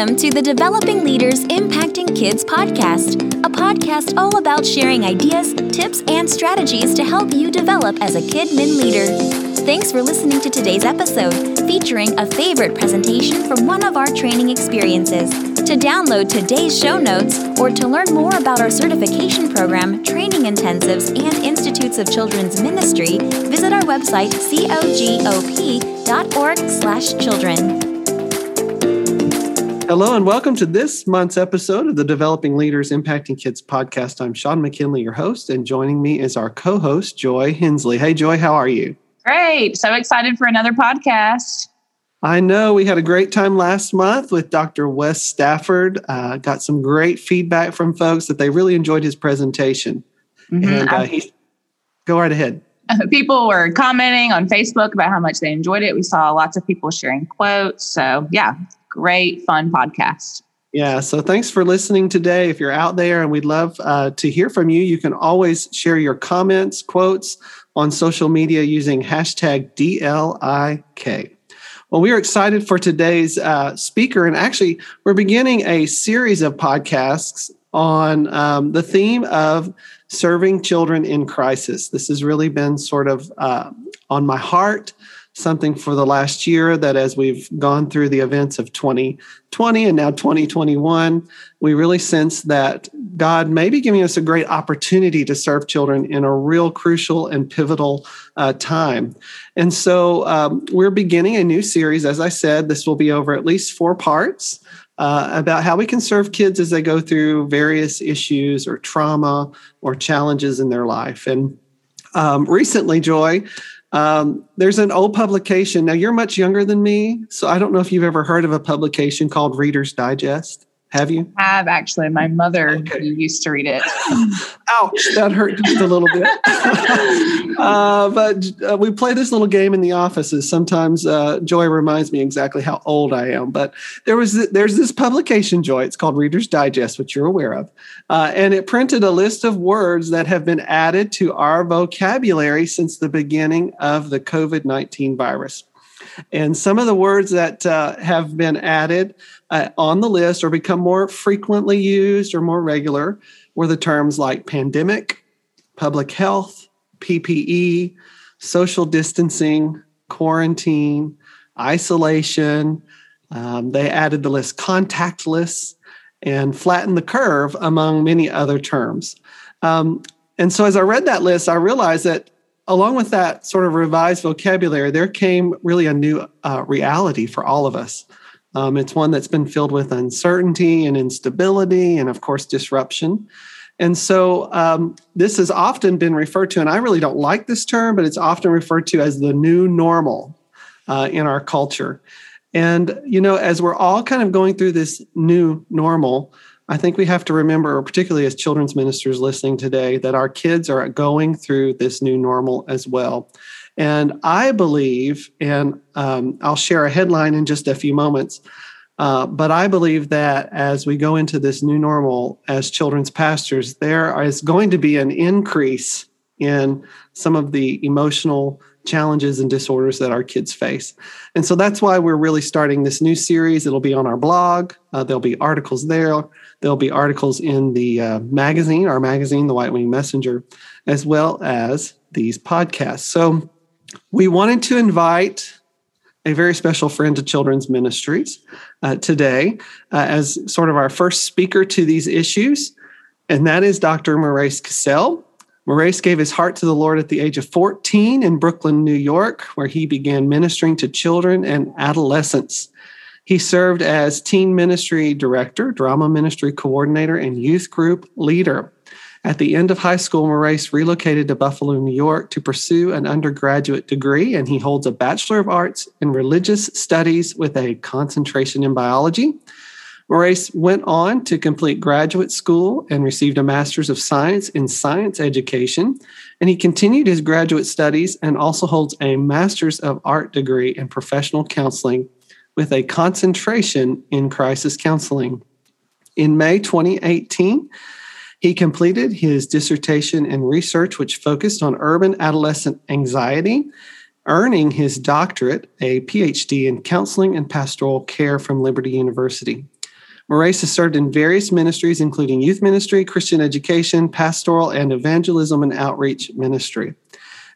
Welcome to the Developing Leaders Impacting Kids podcast, a podcast all about sharing ideas, tips, and strategies to help you develop as a kid min leader. Thanks for listening to today's episode, featuring a favorite presentation from one of our training experiences. To download today's show notes or to learn more about our certification program, training intensives, and Institutes of Children's Ministry, visit our website cogop.org/children. Hello and welcome to this month's episode of the Developing Leaders Impacting Kids podcast. I'm Sean McKinley, your host, and joining me is our co-host Joy Hensley. Hey Joy, how are you? Great. So excited for another podcast. I know we had a great time last month with Dr. Wes Stafford. Uh, got some great feedback from folks that they really enjoyed his presentation. Mm-hmm. And uh, he, go right ahead. People were commenting on Facebook about how much they enjoyed it. We saw lots of people sharing quotes. So, yeah, great, fun podcast. Yeah, so thanks for listening today. If you're out there and we'd love uh, to hear from you, you can always share your comments, quotes on social media using hashtag DLIK. Well, we are excited for today's uh, speaker, and actually, we're beginning a series of podcasts on um, the theme of serving children in crisis. This has really been sort of uh, on my heart something for the last year that as we've gone through the events of 2020 and now 2021, we really sense that God may be giving us a great opportunity to serve children in a real crucial and pivotal uh, time. And so um, we're beginning a new series. As I said, this will be over at least four parts. Uh, about how we can serve kids as they go through various issues or trauma or challenges in their life. And um, recently, Joy, um, there's an old publication. Now, you're much younger than me, so I don't know if you've ever heard of a publication called Reader's Digest. Have you? I have actually. My mother okay. used to read it. Ouch, that hurt just a little bit. uh, but uh, we play this little game in the offices. Sometimes uh, Joy reminds me exactly how old I am. But there was there's this publication, Joy. It's called Reader's Digest, which you're aware of, uh, and it printed a list of words that have been added to our vocabulary since the beginning of the COVID nineteen virus. And some of the words that uh, have been added uh, on the list or become more frequently used or more regular were the terms like pandemic, public health, PPE, social distancing, quarantine, isolation. Um, they added the list contactless and flatten the curve, among many other terms. Um, and so as I read that list, I realized that along with that sort of revised vocabulary, there came really a new uh, reality for all of us. Um, it's one that's been filled with uncertainty and instability, and of course, disruption. And so, um, this has often been referred to, and I really don't like this term, but it's often referred to as the new normal uh, in our culture. And, you know, as we're all kind of going through this new normal, I think we have to remember, particularly as children's ministers listening today, that our kids are going through this new normal as well. And I believe, and um, I'll share a headline in just a few moments, uh, but I believe that as we go into this new normal as children's pastors, there is going to be an increase in some of the emotional challenges and disorders that our kids face. And so that's why we're really starting this new series. It'll be on our blog, uh, there'll be articles there. There'll be articles in the uh, magazine, our magazine, The White Wing Messenger, as well as these podcasts. So we wanted to invite a very special friend to Children's Ministries uh, today uh, as sort of our first speaker to these issues, and that is Dr. Maurice Cassell. Maurice gave his heart to the Lord at the age of 14 in Brooklyn, New York, where he began ministering to children and adolescents. He served as teen ministry director, drama ministry coordinator, and youth group leader. At the end of high school, Maurice relocated to Buffalo, New York to pursue an undergraduate degree, and he holds a Bachelor of Arts in Religious Studies with a concentration in biology. Maurice went on to complete graduate school and received a Master's of Science in Science Education. And he continued his graduate studies and also holds a Master's of Art degree in Professional Counseling with a concentration in crisis counseling. In May 2018, he completed his dissertation and research, which focused on urban adolescent anxiety, earning his doctorate, a PhD in counseling and pastoral care from Liberty University. Maurice has served in various ministries, including youth ministry, Christian education, pastoral, and evangelism and outreach ministry.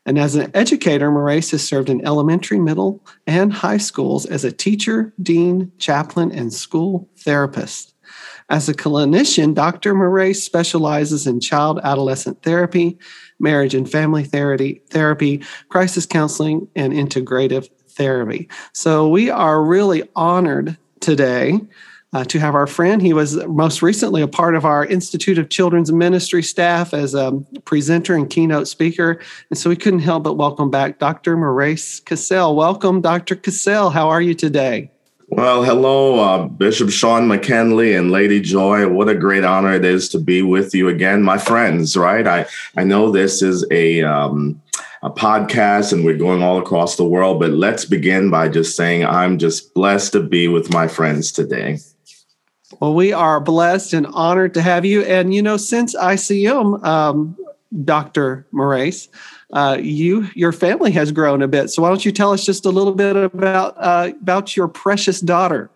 And as an educator, Maurice has served in elementary, middle, and high schools as a teacher, dean, chaplain, and school therapist. As a clinician, Dr. Maurice specializes in child adolescent therapy, marriage and family therapy, therapy, crisis counseling, and integrative therapy. So we are really honored today uh, to have our friend. He was most recently a part of our Institute of Children's Ministry staff as a presenter and keynote speaker. And so we couldn't help but welcome back Dr. Maurice Cassell. Welcome, Dr. Cassell. How are you today? Well, hello, uh, Bishop Sean McKinley and Lady Joy. What a great honor it is to be with you again, my friends. Right? I I know this is a um, a podcast and we're going all across the world, but let's begin by just saying I'm just blessed to be with my friends today. Well, we are blessed and honored to have you. And, you know, since ICM, um, Dr. Maurice, uh, you your family has grown a bit. So why don't you tell us just a little bit about uh, about your precious daughter?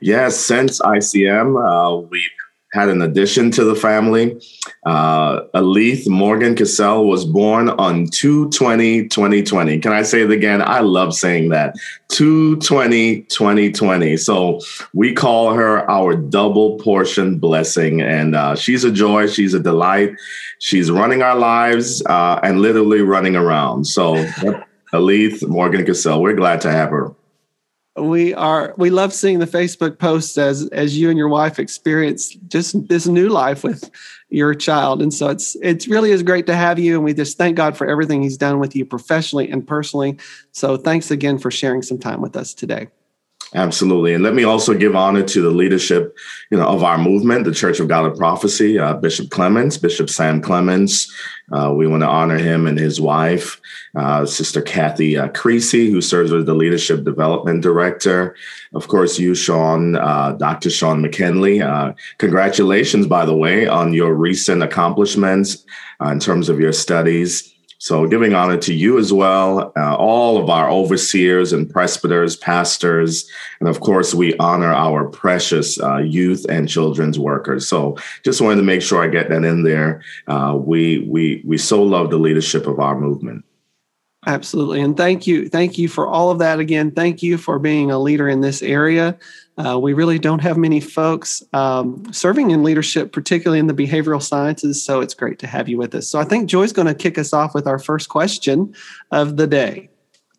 Yes, since ICM, uh, we've had an addition to the family. Uh, Aleth Morgan Cassell was born on 220 2020. Can I say it again? I love saying that. 220 2020. So we call her our double portion blessing. And uh, she's a joy. She's a delight. She's running our lives uh, and literally running around. So, Aleth Morgan Cassell, we're glad to have her we are we love seeing the facebook posts as as you and your wife experience just this new life with your child. And so it's it's really is great to have you and we just thank god for everything he's done with you professionally and personally. So thanks again for sharing some time with us today Absolutely. And let me also give honor to the leadership, you know, of our movement, the Church of God of Prophecy, uh, Bishop Clements, Bishop Sam Clements. Uh, we want to honor him and his wife, uh, Sister Kathy uh, Creasy, who serves as the Leadership Development Director. Of course, you, Sean, uh, Dr. Sean McKinley. Uh, congratulations, by the way, on your recent accomplishments uh, in terms of your studies. So, giving honor to you as well, uh, all of our overseers and presbyters, pastors, and of course, we honor our precious uh, youth and children's workers. So, just wanted to make sure I get that in there. Uh, we we we so love the leadership of our movement. Absolutely, and thank you, thank you for all of that. Again, thank you for being a leader in this area. Uh, we really don't have many folks um, serving in leadership, particularly in the behavioral sciences. So it's great to have you with us. So I think Joy's going to kick us off with our first question of the day.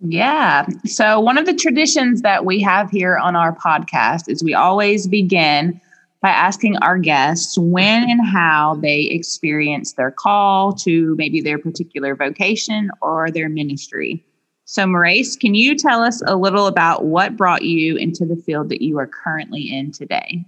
Yeah. So one of the traditions that we have here on our podcast is we always begin by asking our guests when and how they experience their call to maybe their particular vocation or their ministry. So, Maurice, can you tell us a little about what brought you into the field that you are currently in today?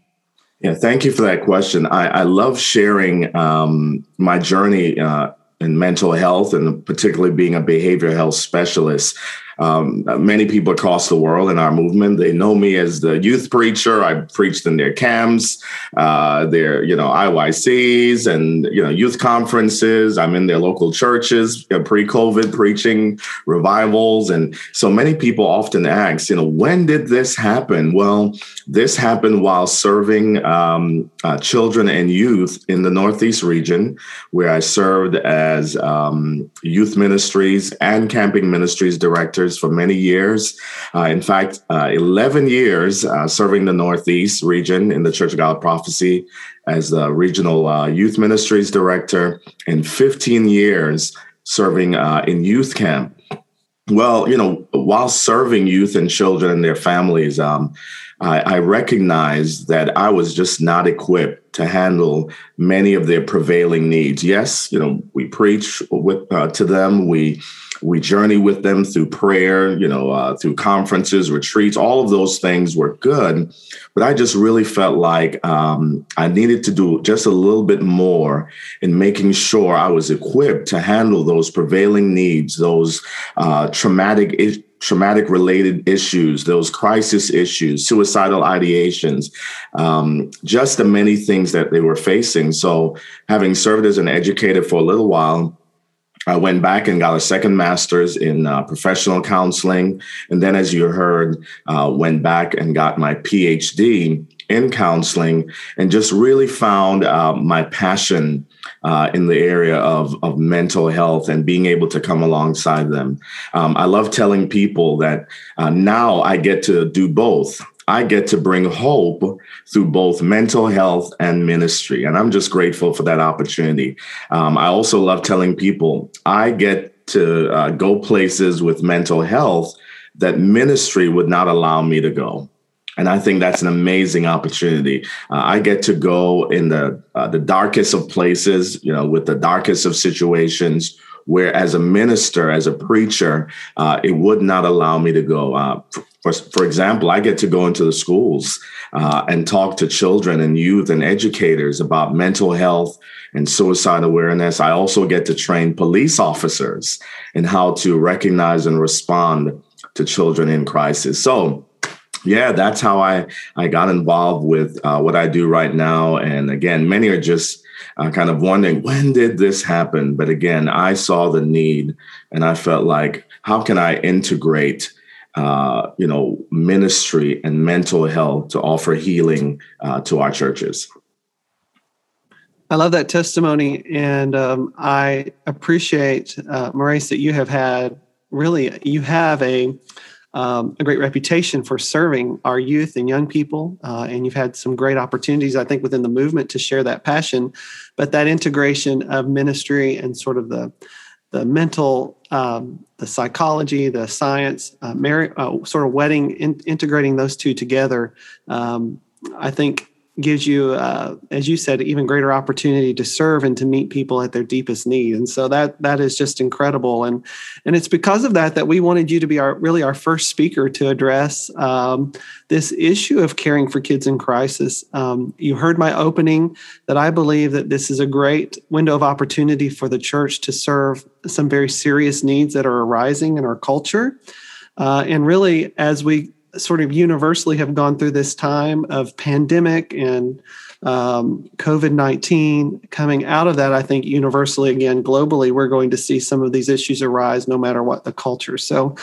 Yeah, thank you for that question. I, I love sharing um, my journey uh, in mental health and particularly being a behavioral health specialist. Um, many people across the world in our movement, they know me as the youth preacher. I preached in their camps, uh, their, you know, IYCs and, you know, youth conferences. I'm in their local churches you know, pre-COVID preaching revivals. And so many people often ask, you know, when did this happen? Well, this happened while serving um, uh, children and youth in the Northeast region, where I served as um, youth ministries and camping ministries director for many years. Uh, in fact, uh, 11 years uh, serving the Northeast region in the Church of God Prophecy as the regional uh, youth ministries director, and 15 years serving uh, in youth camp. Well, you know, while serving youth and children and their families, um, I, recognized that I was just not equipped to handle many of their prevailing needs. Yes, you know, we preach with uh, to them, we we journey with them through prayer, you know, uh, through conferences, retreats. All of those things were good, but I just really felt like um, I needed to do just a little bit more in making sure I was equipped to handle those prevailing needs, those uh, traumatic traumatic related issues, those crisis issues, suicidal ideations, um, just the many things that they were facing. So, having served as an educator for a little while, I went back and got a second master's in uh, professional counseling. And then, as you heard, uh, went back and got my PhD in counseling and just really found uh, my passion uh, in the area of, of mental health and being able to come alongside them. Um, I love telling people that uh, now I get to do both. I get to bring hope through both mental health and ministry. And I'm just grateful for that opportunity. Um, I also love telling people I get to uh, go places with mental health that ministry would not allow me to go. And I think that's an amazing opportunity. Uh, I get to go in the uh, the darkest of places, you know, with the darkest of situations, where as a minister, as a preacher, uh, it would not allow me to go. Uh, for, for example, I get to go into the schools uh, and talk to children and youth and educators about mental health and suicide awareness. I also get to train police officers in how to recognize and respond to children in crisis. So, yeah, that's how I I got involved with uh, what I do right now. And again, many are just uh, kind of wondering when did this happen. But again, I saw the need, and I felt like, how can I integrate? Uh, you know, ministry and mental health to offer healing uh, to our churches. I love that testimony, and um, I appreciate, uh, Maurice, that you have had really you have a um, a great reputation for serving our youth and young people, uh, and you've had some great opportunities, I think, within the movement to share that passion. But that integration of ministry and sort of the the mental, um, the psychology, the science, uh, marry, uh, sort of wedding, in, integrating those two together, um, I think gives you, uh, as you said, even greater opportunity to serve and to meet people at their deepest need. And so that that is just incredible. And and it's because of that that we wanted you to be our really our first speaker to address um, this issue of caring for kids in crisis. Um, you heard my opening that I believe that this is a great window of opportunity for the church to serve some very serious needs that are arising in our culture. Uh, and really, as we sort of universally have gone through this time of pandemic and um, COVID 19. Coming out of that, I think universally, again, globally, we're going to see some of these issues arise no matter what the culture. So,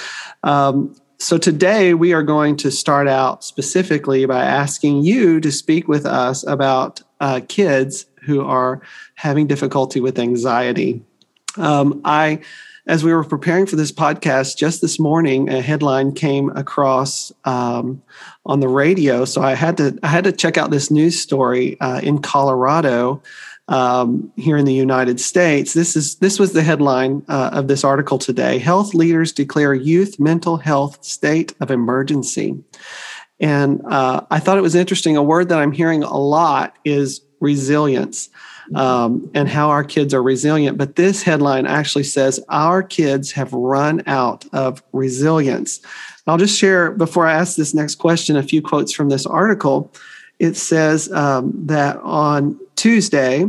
um, so today we are going to start out specifically by asking you to speak with us about uh, kids who are having difficulty with anxiety. Um, I as we were preparing for this podcast just this morning, a headline came across um, on the radio. So I had to I had to check out this news story uh, in Colorado. Um, here in the United States, this is this was the headline uh, of this article today. Health leaders declare youth mental health state of emergency, and uh, I thought it was interesting. A word that I'm hearing a lot is resilience um, and how our kids are resilient. But this headline actually says our kids have run out of resilience. I'll just share before I ask this next question a few quotes from this article. It says um, that on Tuesday,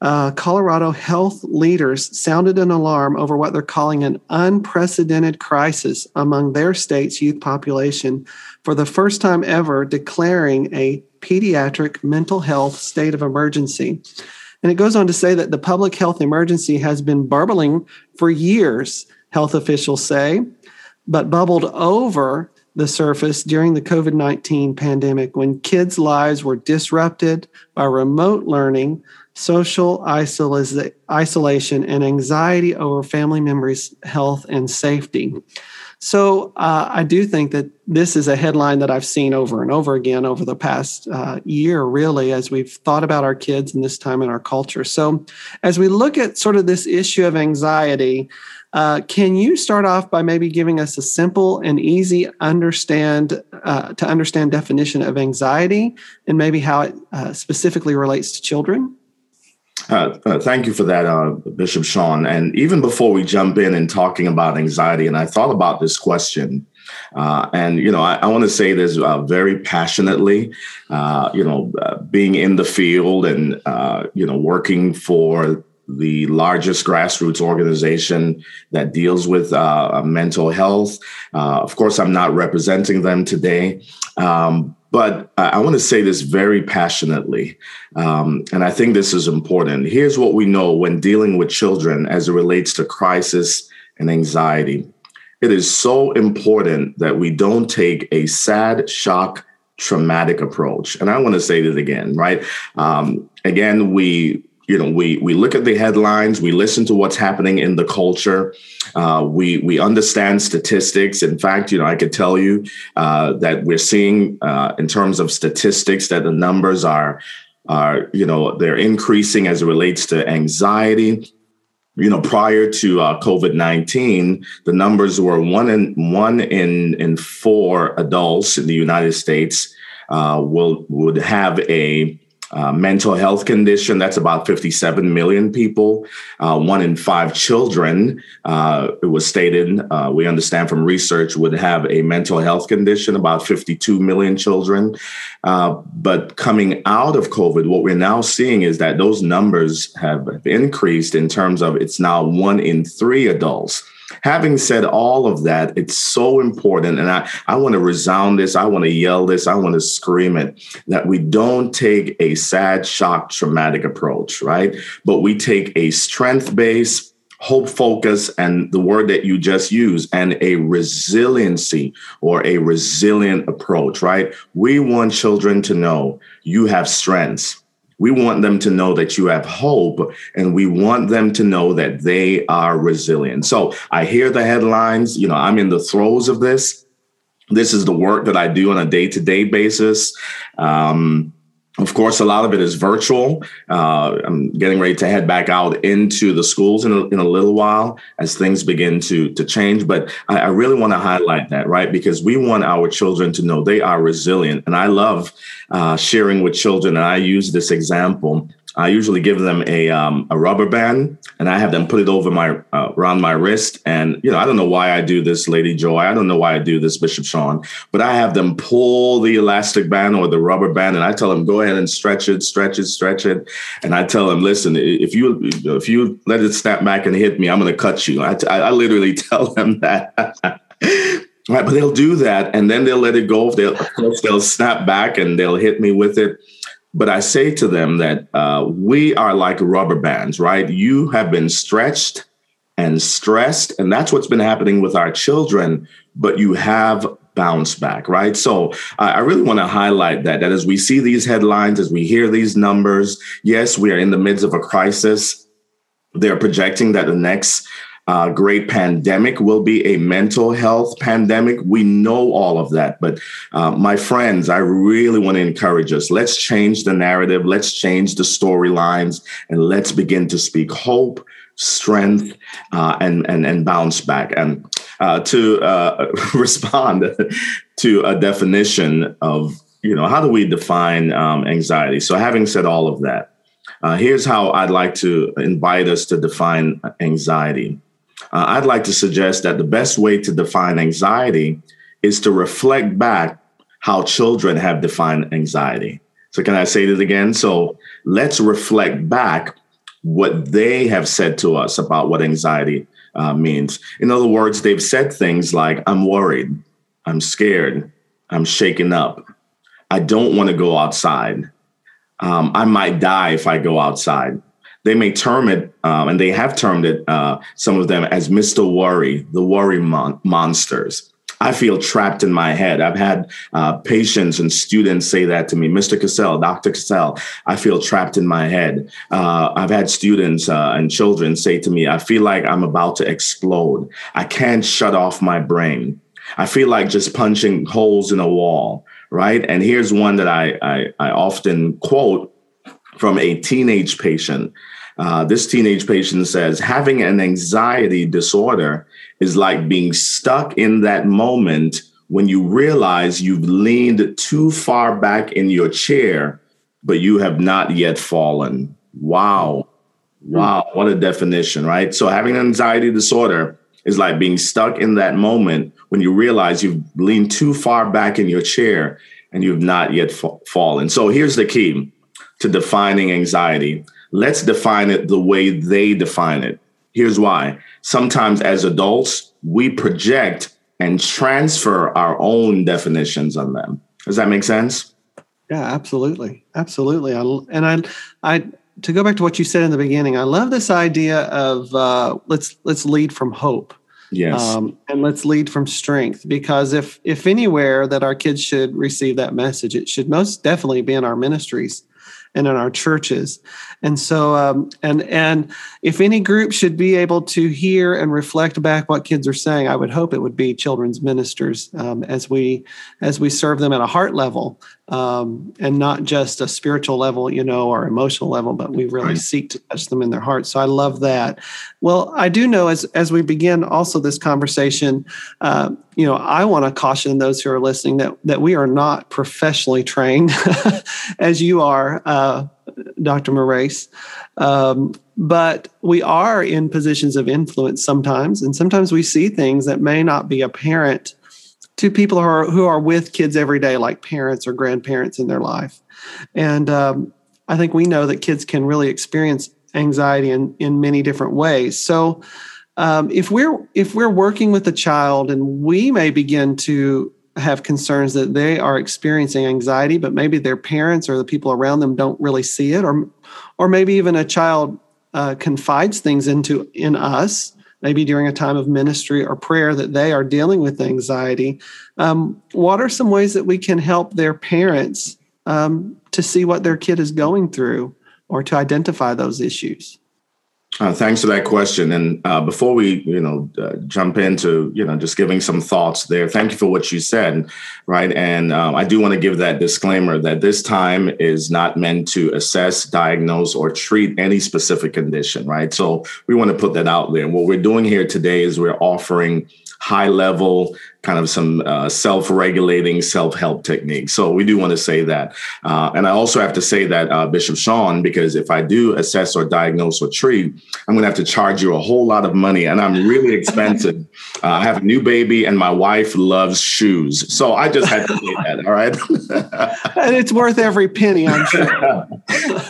uh, Colorado health leaders sounded an alarm over what they're calling an unprecedented crisis among their state's youth population for the first time ever, declaring a pediatric mental health state of emergency. And it goes on to say that the public health emergency has been burbling for years, health officials say, but bubbled over the surface during the COVID 19 pandemic when kids' lives were disrupted by remote learning, social isolation, and anxiety over family members' health and safety. So uh, I do think that this is a headline that I've seen over and over again over the past uh, year, really, as we've thought about our kids and this time in our culture. So as we look at sort of this issue of anxiety, uh, can you start off by maybe giving us a simple and easy understand uh, to understand definition of anxiety and maybe how it uh, specifically relates to children? Uh, uh, thank you for that, uh, Bishop Sean. And even before we jump in and talking about anxiety, and I thought about this question, uh, and you know, I, I want to say this uh, very passionately. Uh, you know, being in the field and you know working for the largest grassroots organization that deals with mental health. of course, I'm not representing them today. Um, but I want to say this very passionately, um, and I think this is important. Here's what we know when dealing with children as it relates to crisis and anxiety. It is so important that we don't take a sad shock traumatic approach. And I want to say this again, right? Um, again, we you know we we look at the headlines we listen to what's happening in the culture. Uh, we we understand statistics. In fact you know i could tell you uh, that we're seeing uh, in terms of statistics that the numbers are are you know they're increasing as it relates to anxiety. You know prior to uh, covid-19 the numbers were one in one in in four adults in the united states uh, will would have a uh, mental health condition. That's about 57 million people. Uh, one in five children, uh, it was stated, uh, we understand from research, would have a mental health condition, about 52 million children. Uh, but coming out of COVID, what we're now seeing is that those numbers have increased in terms of it's now one in three adults having said all of that, it's so important. And I, I want to resound this, I want to yell this, I want to scream it that we don't take a sad, shock, traumatic approach, right? But we take a strength based, hope focus and the word that you just used and a resiliency or a resilient approach right we want children to know you have strengths we want them to know that you have hope and we want them to know that they are resilient. So I hear the headlines, you know, I'm in the throes of this. This is the work that I do on a day to day basis. Um, of course, a lot of it is virtual. Uh, I'm getting ready to head back out into the schools in a, in a little while as things begin to, to change. But I, I really want to highlight that, right? Because we want our children to know they are resilient. And I love uh, sharing with children. And I use this example I usually give them a um, a rubber band, and I have them put it over my uh, around my wrist. And you know, I don't know why I do this, Lady Joy. I don't know why I do this, Bishop Sean. But I have them pull the elastic band or the rubber band, and I tell them go ahead and stretch it, stretch it, stretch it. And I tell them, listen, if you if you let it snap back and hit me, I'm going to cut you. I, I literally tell them that. right, but they'll do that, and then they'll let it go. They'll they'll snap back and they'll hit me with it but I say to them that uh, we are like rubber bands, right? You have been stretched and stressed, and that's what's been happening with our children, but you have bounced back, right? So I really want to highlight that, that as we see these headlines, as we hear these numbers, yes, we are in the midst of a crisis. They're projecting that the next uh, great pandemic will be a mental health pandemic. We know all of that. But uh, my friends, I really want to encourage us. Let's change the narrative. Let's change the storylines and let's begin to speak hope, strength, uh, and, and, and bounce back. And uh, to uh, respond to a definition of, you know, how do we define um, anxiety? So having said all of that, uh, here's how I'd like to invite us to define anxiety uh, I'd like to suggest that the best way to define anxiety is to reflect back how children have defined anxiety. So, can I say that again? So, let's reflect back what they have said to us about what anxiety uh, means. In other words, they've said things like, I'm worried, I'm scared, I'm shaken up, I don't want to go outside, um, I might die if I go outside they may term it, um, and they have termed it, uh, some of them as Mr. Worry, the worry mon- monsters. I feel trapped in my head. I've had uh, patients and students say that to me, Mr. Cassell, Dr. Cassell, I feel trapped in my head. Uh, I've had students uh, and children say to me, I feel like I'm about to explode. I can't shut off my brain. I feel like just punching holes in a wall, right? And here's one that I, I, I often quote from a teenage patient uh, this teenage patient says having an anxiety disorder is like being stuck in that moment when you realize you've leaned too far back in your chair, but you have not yet fallen. Wow. Wow. What a definition, right? So having an anxiety disorder is like being stuck in that moment when you realize you've leaned too far back in your chair and you've not yet fa- fallen. So here's the key to defining anxiety let's define it the way they define it. Here's why. Sometimes as adults, we project and transfer our own definitions on them. Does that make sense? Yeah, absolutely. Absolutely. I, and I, I, to go back to what you said in the beginning, I love this idea of uh, let's let's lead from hope. Yes. Um, and let's lead from strength because if if anywhere that our kids should receive that message, it should most definitely be in our ministries and in our churches. And so, um, and and if any group should be able to hear and reflect back what kids are saying, I would hope it would be children's ministers um, as we as we serve them at a heart level um, and not just a spiritual level, you know, or emotional level, but we really right. seek to touch them in their hearts. So I love that. Well, I do know as as we begin also this conversation, uh, you know, I want to caution those who are listening that that we are not professionally trained as you are, uh, Dr. Maurice. Um, but we are in positions of influence sometimes, and sometimes we see things that may not be apparent to people who are who are with kids every day, like parents or grandparents in their life. And um, I think we know that kids can really experience anxiety in in many different ways. So um, if we're if we're working with a child and we may begin to have concerns that they are experiencing anxiety, but maybe their parents or the people around them don't really see it, or or maybe even a child uh, confides things into in us maybe during a time of ministry or prayer that they are dealing with anxiety. Um, what are some ways that we can help their parents um, to see what their kid is going through or to identify those issues? Uh, thanks for that question. And uh, before we, you know, uh, jump into, you know, just giving some thoughts there, thank you for what you said, right? And um, I do want to give that disclaimer that this time is not meant to assess, diagnose, or treat any specific condition, right? So we want to put that out there. And what we're doing here today is we're offering high level kind of some uh, self-regulating self-help techniques. So we do want to say that uh, and i also have to say that uh, bishop sean because if i do assess or diagnose or treat i'm going to have to charge you a whole lot of money and i'm really expensive. Uh, i have a new baby and my wife loves shoes. So i just had to say that all right? And it's worth every penny i'm sure.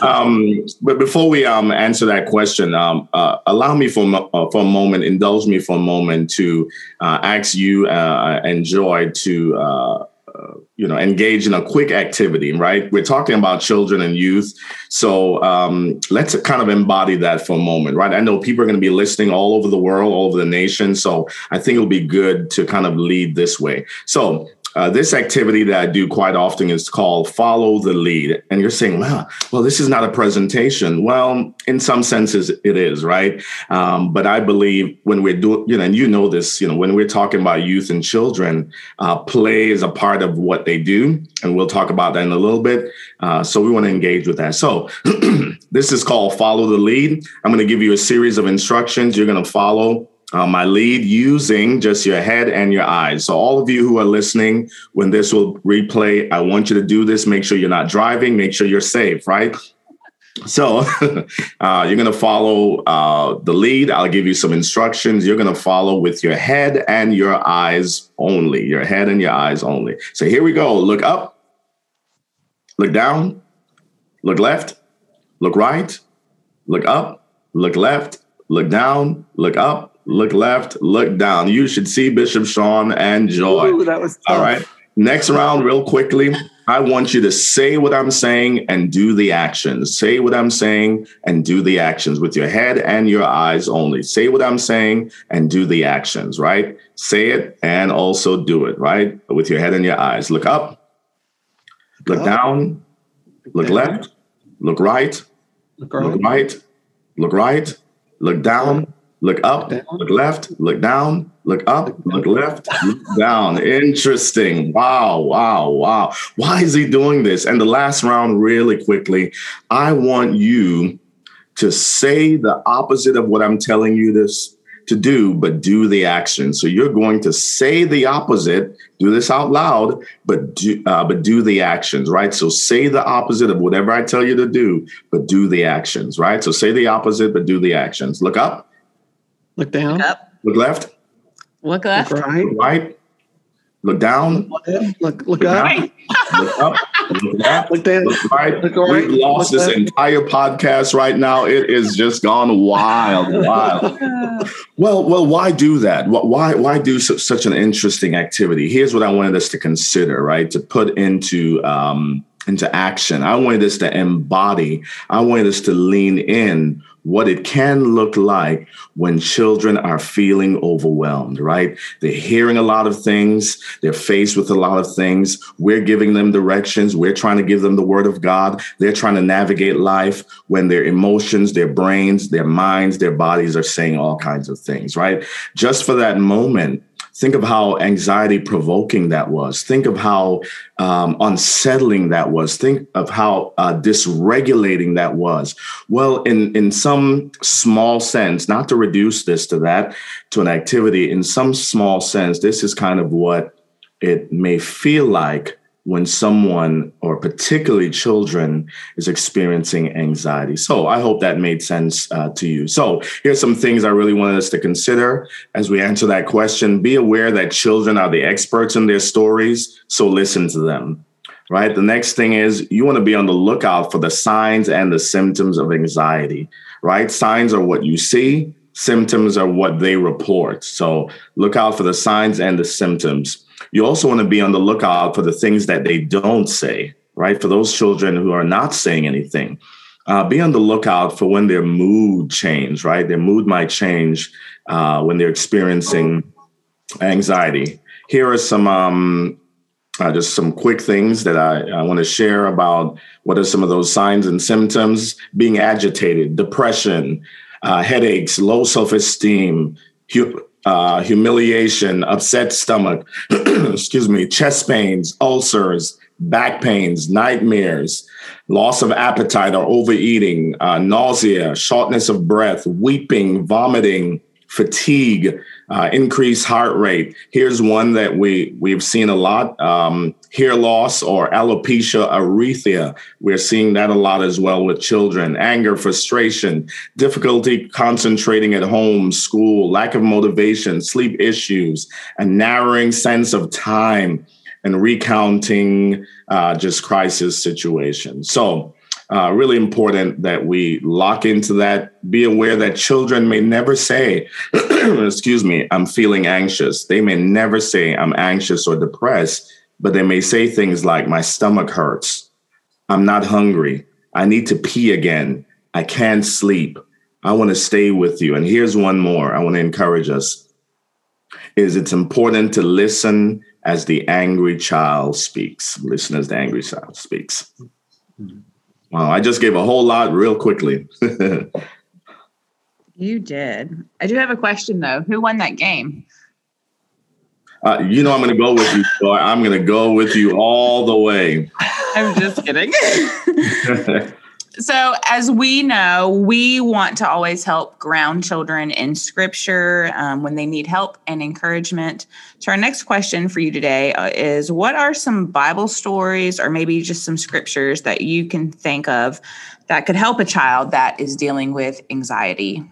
Um, but before we um, answer that question um, uh, allow me for, uh, for a moment indulge me for a moment to ask you uh, enjoy to uh, uh, you know engage in a quick activity right? We're talking about children and youth. So um, let's kind of embody that for a moment right? I know people are going to be listening all over the world all over the nation. So i think it'll be good to kind of lead this way. So uh, this activity that I do quite often is called follow the lead. And you're saying, well, well, this is not a presentation. Well, in some senses, it is, right? Um, but I believe when we're doing, you know, and you know this, you know, when we're talking about youth and children, uh, play is a part of what they do. And we'll talk about that in a little bit. Uh, so we want to engage with that. So this is called follow the lead. I'm going to give you a series of instructions you're going to follow my lead using just your head and your eyes. So, all of you who are listening, when this will replay, I want you to do this. Make sure you're not driving, make sure you're safe, right? So, uh, you're going to follow uh, the lead. I'll give you some instructions. You're going to follow with your head and your eyes only, your head and your eyes only. So, here we go. Look up, look down, look left, look right, look up, look left, look down, look up, look left, look down. You should see Bishop Sean and Joy. Ooh, that was tough. All right. Next round, real quickly. I want you to say what I'm saying and do the actions. Say what I'm saying and do the actions with your head and your eyes only. Say what I'm saying and do the actions, right? Say it and also do it, right? With your head and your eyes. Look up, look down, look down. left, look right, look right, look right, look, right, look down, look up, look left, look down, look up, look left, look down. Interesting. Wow, wow, wow. Why is he doing this? And the last round, really quickly, I want you to say the opposite of what I'm telling you this to do, but do the action. So you're going to say the opposite, do this out loud, but do uh, but do the actions, right? So say the opposite of whatever I tell you to do, but do the actions, right? So say the opposite, but do the actions. Look up, Look down. Look up. Look left. Look left. Look right. Look right. Look down. Look look, look up. Right. Look up. Look left. Look down. Look right. Look right. We've lost Look this left. entire podcast right now. It is just gone wild, wild. Well, well, why do that? Why, why do su- such an interesting activity? Here's what I wanted us to consider, right? To put into um, into action. I wanted us to embody. I wanted us to lean in what it can look like when children are feeling overwhelmed, right? They're hearing a lot of things, they're faced with a lot of things. We're giving them directions, we're trying to give them the word of God. They're trying to navigate life when their emotions, their brains, their minds, their bodies are saying all kinds of things, right? Just for that moment, Think of how anxiety provoking that was. Think of how um, unsettling that was. Think of how uh, dysregulating that was. Well, in, in some small sense, not to reduce this to that, to an activity, in some small sense, this is kind of what it may feel like when someone or particularly children is experiencing anxiety. So I hope that made sense uh, to you. So here's some things I really wanted us to consider as we answer that question. Be aware that children are the experts in their stories, so listen to them. Right. The next thing is you want to be on the lookout for the signs and the symptoms of anxiety. Right. Signs are what you see, symptoms are what they report. So look out for the signs and the symptoms. You also want to be on the lookout for the things that they don't say, right? For those children who are not saying anything, uh, be on the lookout for when their mood change, right? Their mood might change uh, when they're experiencing anxiety. Here are some um, uh, just some quick things that I, I want to share about what are some of those signs and symptoms being agitated, depression, uh, headaches, low self esteem, uh, humiliation, upset stomach, excuse me, chest pains, ulcers, back pains, nightmares, loss of appetite or overeating, uh, nausea, shortness of breath, weeping, vomiting, fatigue, uh, increased heart rate. Here's one that we we've seen a lot: um, hair loss or alopecia areata. We're seeing that a lot as well with children. Anger, frustration, difficulty concentrating at home, school, lack of motivation, sleep issues, a narrowing sense of time, and recounting uh, just crisis situations. So uh, really important that we lock into that. Be aware that children may never say, excuse me, I'm feeling anxious. They may never say, I'm anxious or depressed, but they may say things like, my stomach hurts. I'm not hungry. I need to pee again. I can't sleep. I want to stay with you. And here's one more I want to encourage us is it's important to listen as the angry child speaks. Listen as the angry child speaks. Mm-hmm. Wow, I just gave a whole lot real quickly. you did. I do have a question though. Who won that game? Uh, you know, I'm going to go with you. So I'm going to go with you all the way. I'm just kidding. so, as we know, we want to always help ground children in scripture um, when they need help and encouragement. So, our next question for you today uh, is What are some Bible stories or maybe just some scriptures that you can think of that could help a child that is dealing with anxiety?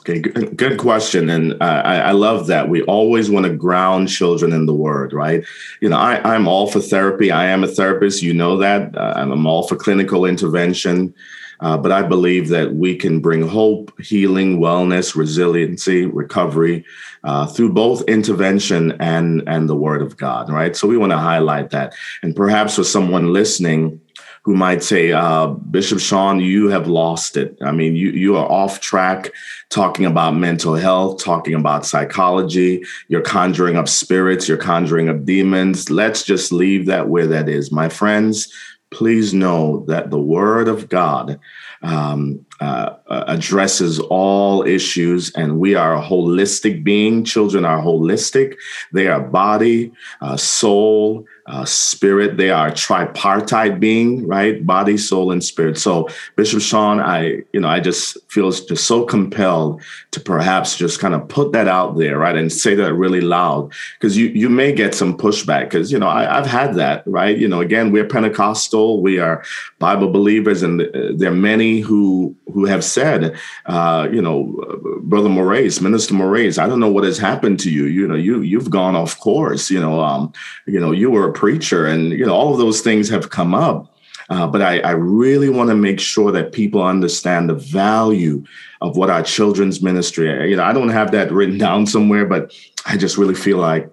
Okay, good, question, and uh, I, I, love that. We always want to ground children in the Word, right? You know, I, am all for therapy. I am a therapist. You know that. Uh, I'm all for clinical intervention, uh, but I believe that we can bring hope, healing, wellness, resiliency, recovery uh, through both intervention and and the Word of God, right? So we want to highlight that, and perhaps for someone listening who might say, uh, Bishop Sean, you have lost it. I mean, you you are off track talking about mental health, talking about psychology. You're conjuring up spirits, you're conjuring up demons. Let's just leave that where that is. My friends, please know that the Word of God um, uh, addresses all issues, and we are a holistic being. Children are holistic, they are body, uh, soul, uh, spirit. They are tripartite being, right? Body, soul, and spirit. So, Bishop Sean, I, you know, I just feel just so compelled to perhaps just kind of put that out there, right, and say that really loud, because you you may get some pushback, because you know I, have had that, right? You know, again, we're Pentecostal, we are Bible believers, and there are many who who have said, uh, you know, Brother Maurice, Minister Maurice, I don't know what has happened to you. You know, you you've gone off course. You know, um, you know, you were a preacher, and you know all of those things have come up. Uh, but I, I really want to make sure that people understand the value of what our children's ministry. You know, I don't have that written down somewhere, but I just really feel like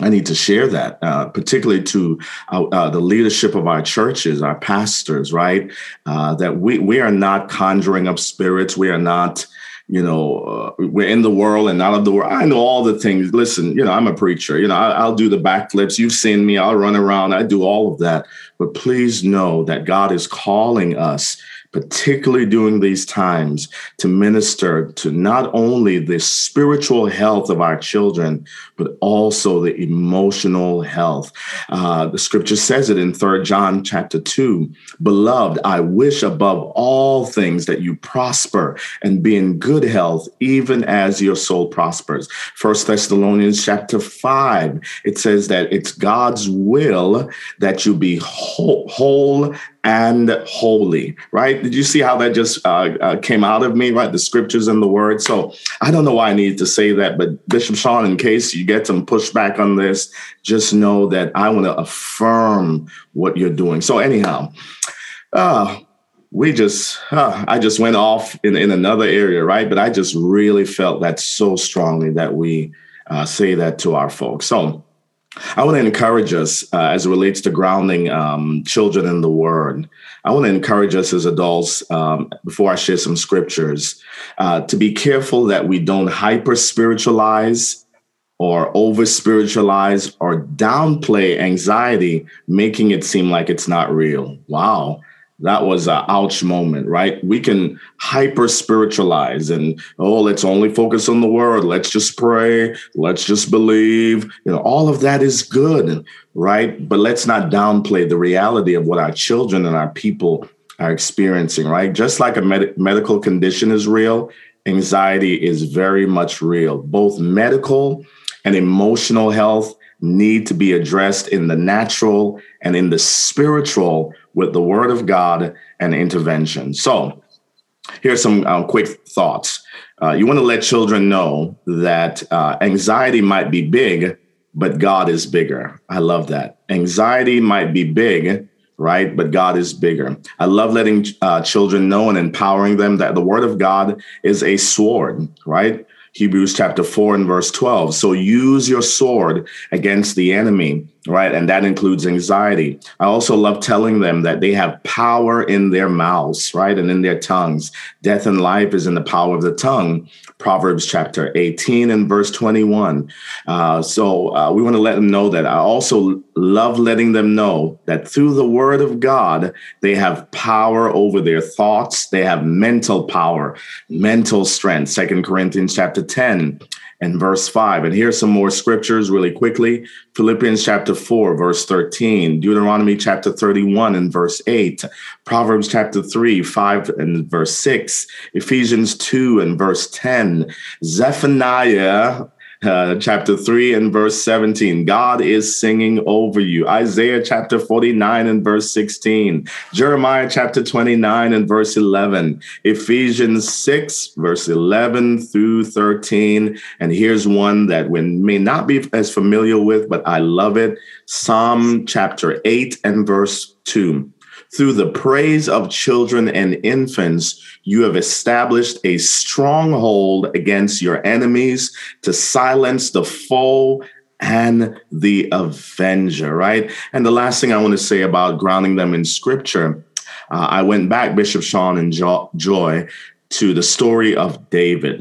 I need to share that, uh, particularly to uh, uh, the leadership of our churches, our pastors, right? Uh, that we we are not conjuring up spirits. We are not, you know, uh, we're in the world and not of the world. I know all the things. Listen, you know, I'm a preacher. You know, I, will do the backflips. You've seen me. I'll run around. I do all of that. But please know that God is calling us particularly during these times, to minister to not only the spiritual health of our children, but also the emotional health. Uh, the scripture says it in Third John chapter 2 Beloved, I wish above all things that you prosper and be in good health, even as your soul prospers. First Thessalonians chapter 5, it says that it's God's will that you be whole, whole and holy, right? Did you see how that just uh, uh, came out of me, right? The scriptures and the word. So I don't know why I needed to say that, but Bishop Sean, in case you get some pushback on this, just know that I want to affirm what you're doing. So anyhow, uh, we just, uh, I just went off in, in another area, right? But I just really felt that so strongly that we uh, say that to our folks. So I want to encourage us uh, as it relates to grounding um, children in the Word. I want to encourage us as adults, um, before I share some scriptures, uh, to be careful that we don't hyper spiritualize or over spiritualize or downplay anxiety, making it seem like it's not real. Wow that was a ouch moment, right? We can hyper spiritualize and oh, let's only focus on the word. Let's just pray. Let's just believe. You know, all of that is good, right? But let's not downplay the reality of what our children and our people are experiencing, right? Just like a med- medical condition is real, anxiety is very much real. Both medical and emotional health need to be addressed in the natural and in the spiritual with the word of God and intervention. So, here's some uh, quick thoughts. Uh, you want to let children know that uh, anxiety might be big, but God is bigger. I love that. Anxiety might be big, right? But God is bigger. I love letting uh, children know and empowering them that the word of God is a sword, right? Hebrews chapter 4 and verse 12. So use your sword against the enemy, right? And that includes anxiety. I also love telling them that they have power in their mouths, right? And in their tongues. Death and life is in the power of the tongue. Proverbs chapter 18 and verse 21. Uh, so uh, we want to let them know that. I also love letting them know that through the word of God, they have power over their thoughts. They have mental power, mental strength. Second Corinthians chapter 10 and verse 5. And here's some more scriptures really quickly Philippians chapter 4, verse 13, Deuteronomy chapter 31 and verse 8, Proverbs chapter 3, 5 and verse 6, Ephesians 2 and verse 10, Zephaniah uh, chapter 3 and verse 17. God is singing over you. Isaiah chapter 49 and verse 16. Jeremiah chapter 29 and verse 11. Ephesians 6, verse 11 through 13. And here's one that we may not be as familiar with, but I love it. Psalm chapter 8 and verse 2. Through the praise of children and infants, you have established a stronghold against your enemies to silence the foe and the avenger, right? And the last thing I want to say about grounding them in scripture, uh, I went back, Bishop Sean and jo- Joy, to the story of David.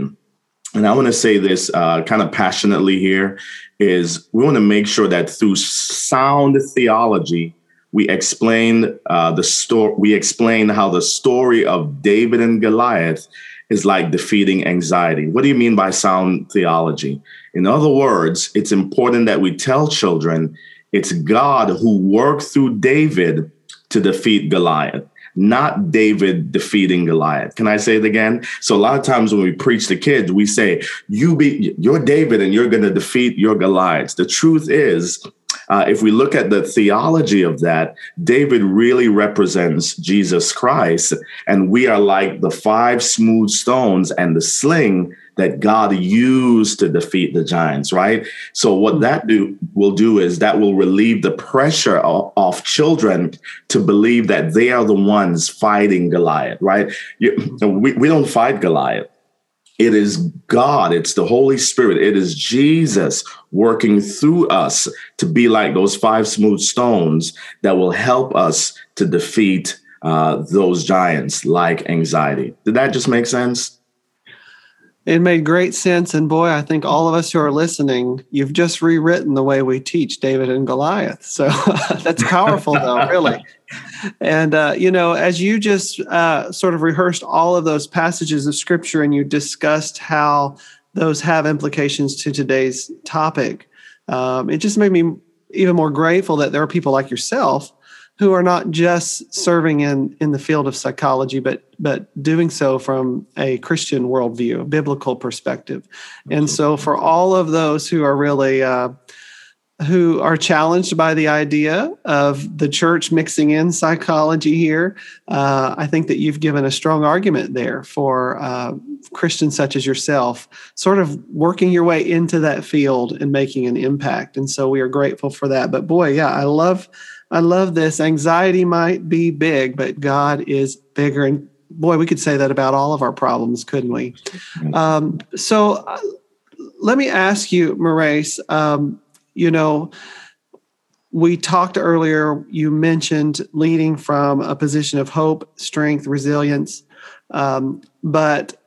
And I want to say this uh, kind of passionately here is we want to make sure that through sound theology, we explain uh, the story. We explain how the story of David and Goliath is like defeating anxiety. What do you mean by sound theology? In other words, it's important that we tell children it's God who worked through David to defeat Goliath, not David defeating Goliath. Can I say it again? So a lot of times when we preach to kids, we say, "You be you're David and you're going to defeat your Goliaths." The truth is uh, if we look at the theology of that, David really represents Jesus Christ. And we are like the five smooth stones and the sling that God used to defeat the giants, right? So what that do will do is that will relieve the pressure of, of children to believe that they are the ones fighting Goliath, right? You, we, we don't fight Goliath It is God, it's the Holy Spirit, it is Jesus working through us to be like those five smooth stones that will help us to defeat uh, those giants like anxiety. Did that just make sense? It made great sense. And boy, I think all of us who are listening, you've just rewritten the way we teach David and Goliath. So that's powerful, though, really. And, uh, you know, as you just uh, sort of rehearsed all of those passages of scripture and you discussed how those have implications to today's topic, um, it just made me even more grateful that there are people like yourself who are not just serving in in the field of psychology, but but doing so from a Christian worldview, a biblical perspective. And so, for all of those who are really uh, who are challenged by the idea of the church mixing in psychology here, uh, I think that you've given a strong argument there for uh, Christians such as yourself, sort of working your way into that field and making an impact. And so we are grateful for that. But boy, yeah, I love I love this. Anxiety might be big, but God is bigger. And boy, we could say that about all of our problems, couldn't we? Um, so uh, let me ask you, Maurice, um, you know, we talked earlier, you mentioned leading from a position of hope, strength, resilience. Um, but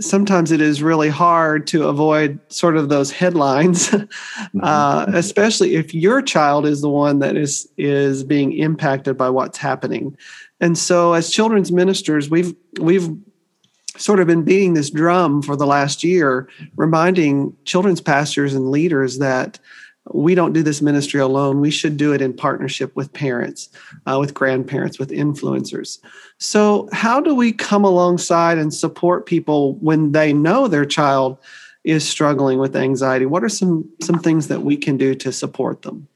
sometimes it is really hard to avoid sort of those headlines, mm-hmm. uh, especially if your child is the one that is is being impacted by what's happening. And so, as children's ministers, we've we've sort of been beating this drum for the last year, reminding children's pastors and leaders that we don't do this ministry alone. We should do it in partnership with parents, uh, with grandparents, with influencers. So, how do we come alongside and support people when they know their child is struggling with anxiety? What are some some things that we can do to support them?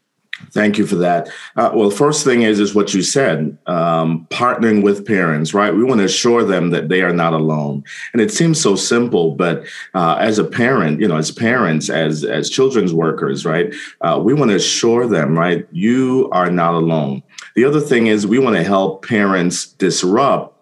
Thank you for that. Uh, well, first thing is is what you said, um, partnering with parents, right? We want to assure them that they are not alone, and it seems so simple, but uh, as a parent, you know, as parents, as as children's workers, right? Uh, we want to assure them, right? You are not alone. The other thing is we want to help parents disrupt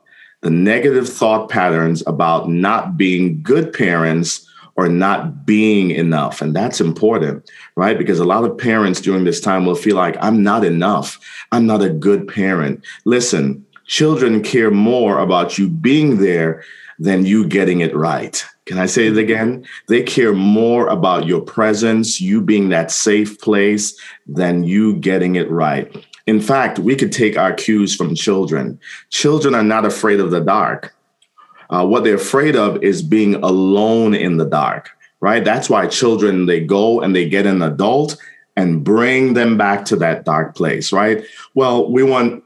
the negative thought patterns about not being good parents or not being enough. And that's important, right? Because a lot of parents during this time will feel like, I'm not enough. I'm not a good parent. Listen, children care more about you being there than you getting it right. Can I say it again? They care more about your presence, you being that safe place, than you getting it right. In fact, we could take our cues from children. Children are not afraid of the dark. Uh, what they're afraid of is being alone in the dark, right? That's why children, they go and they get an adult and bring them back to that dark place, right? Well, we want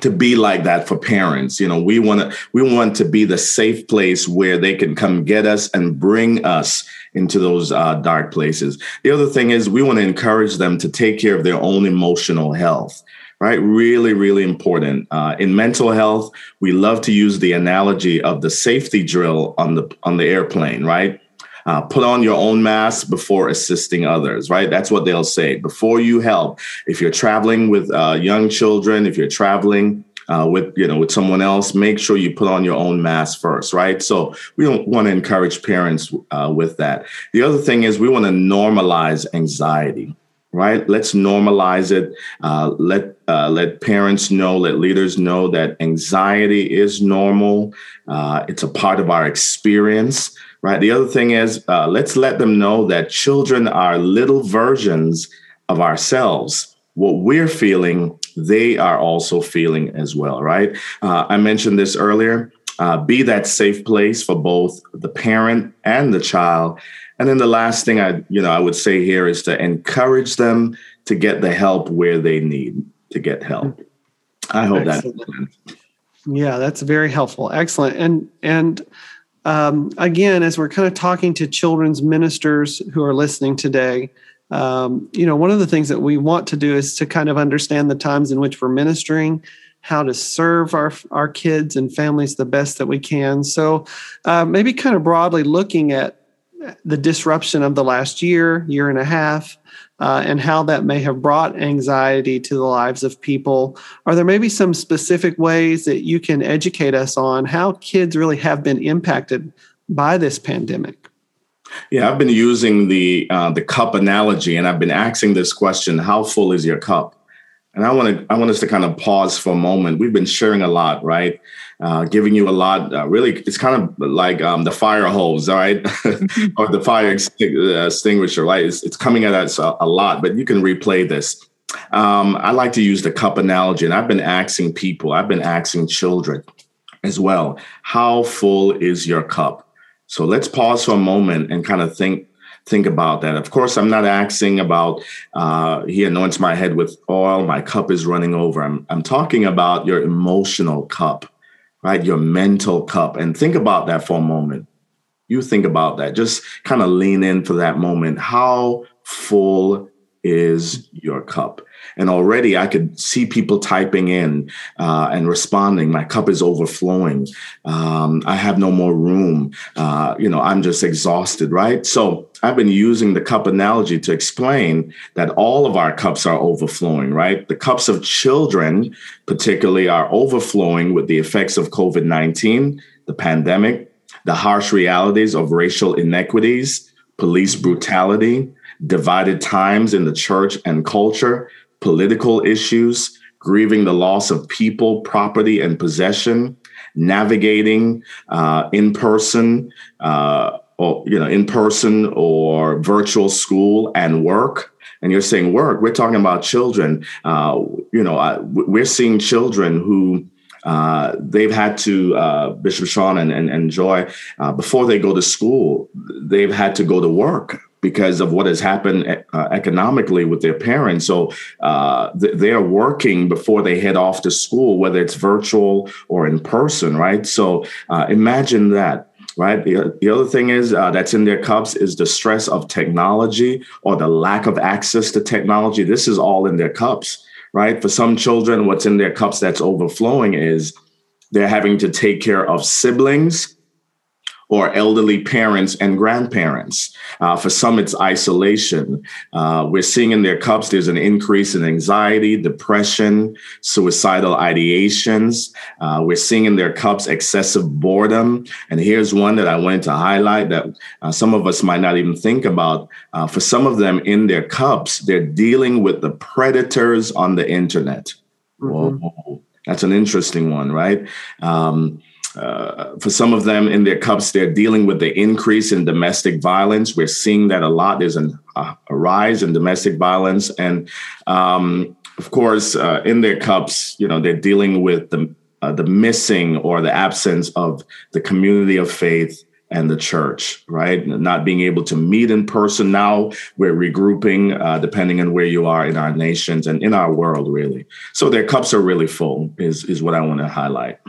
to be like that for parents you know we want to we want to be the safe place where they can come get us and bring us into those uh, dark places the other thing is we want to encourage them to take care of their own emotional health right? Really, really important. Uh, in mental health, we love to use the analogy of the safety drill on the on the airplane, right? Uh, put on your own mask before assisting others, right? That's what they'll say before you help. If you're traveling with uh, young children, if you're traveling uh, with you know with someone else, make sure you put on your own mask first, right? So we don't want to encourage parents uh, with that. The other thing is we want to normalize anxiety right? Let's normalize it. Uh, let uh, let parents know, let leaders know that anxiety is normal. Uh, it's a part of our experience, right? The other thing is, uh, let's let them know that children are little versions of ourselves. What we're feeling, they are also feeling as well, right? Uh, I mentioned this earlier. Uh, be that safe place for both the parent and the child and then the last thing I, you know, I would say here is to encourage them to get the help where they need to get help. I hope Excellent. that. Yeah, that's very helpful. Excellent. And and um, again, as we're kind of talking to children's ministers who are listening today, um, you know, one of the things that we want to do is to kind of understand the times in which we're ministering, how to serve our our kids and families the best that we can. So, uh, maybe kind of broadly looking at the disruption of the last year, year and a half, uh, and how that may have brought anxiety to the lives of people. Are there maybe some specific ways that you can educate us on how kids really have been impacted by this pandemic? Yeah, I've been using the uh, the cup analogy, and I've been asking this question: How full is your cup? And I want to I want us to kind of pause for a moment. We've been sharing a lot, right? Uh, giving you a lot. Uh, really, it's kind of like um, the fire hose, all right, or the fire uh, extinguisher, right? It's, it's coming at us a, a, lot, but you can replay this. Um, I like to use the cup analogy, and I've been asking people, I've been asking children as well, how full is your cup? So let's pause for a moment and kind of think think about that. Of course, I'm not asking about uh, he anoints my head with oil, my cup is running over. I'm I'm talking about your emotional cup, right? Your mental cup, and think about that for a moment. You think about that. Just kind of lean in for that moment. How full is your cup? And already I could see people typing in uh, and responding. My cup is overflowing. Um, I have no more room. Uh, you know, I'm just exhausted, right? So I've been using the cup analogy to explain that all of our cups are overflowing, right? The cups of children, particularly, are overflowing with the effects of COVID 19, the pandemic, the harsh realities of racial inequities, police brutality, divided times in the church and culture, political issues, grieving the loss of people, property, and possession, navigating uh, in person, uh, or you know, in person or virtual school and work. And you're saying work. We're talking about children. Uh, you know, I, we're seeing children who. Uh, they've had to uh, Bishop Sean and, and, and Joy uh, before they go to school. They've had to go to work because of what has happened uh, economically with their parents. So uh, th- they are working before they head off to school, whether it's virtual or in person, right? So imagine that. Right. The, the other thing is uh, that's in their cups is the stress of technology or the lack of access to technology. This is all in their cups, right? For some children, what's in their cups that's overflowing is they're having to take care of siblings, or elderly parents and grandparents. Uh, for some, it's isolation. Uh, we're seeing in their cups there's an increase in anxiety, depression, suicidal ideations. Uh, we're seeing in their cups excessive boredom. And here's one that I wanted to highlight that uh, some of us might not even think about. Uh, for some of them in their cups, they're dealing with the predators on the internet. Mm-hmm. Whoa, that's an interesting one, right? Um, uh, for some of them in their cups, they're dealing with the increase in domestic violence. We're seeing that a lot. There's an, uh, a rise in domestic violence. And um, of course, uh, in their cups, you know, they're dealing with the, uh, the missing or the absence of the community of faith and the church, right? Not being able to meet in person. Now we're regrouping, uh, depending on where you are in our nations and in our world, really. So their cups are really full, is, is what I want to highlight.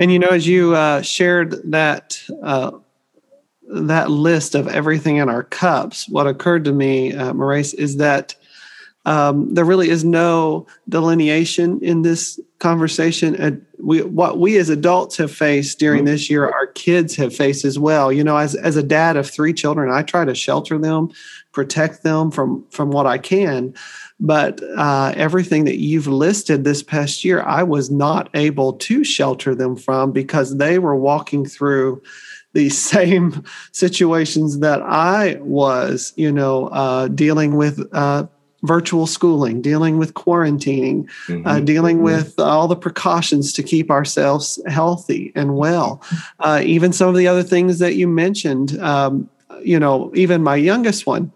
And you know, as you uh, shared that uh, that list of everything in our cups, what occurred to me, uh, Maurice, is that um, there really is no delineation in this conversation. And we, what we as adults have faced during mm-hmm. this year, our kids have faced as well. You know, as as a dad of three children, I try to shelter them, protect them from from what I can. But uh, everything that you've listed this past year, I was not able to shelter them from because they were walking through the same situations that I was, you know, uh, dealing with uh, virtual schooling, dealing with quarantining, uh, mm-hmm. uh, dealing mm-hmm. with all the precautions to keep ourselves healthy and well. Uh, even some of the other things that you mentioned, um, you know, even my youngest one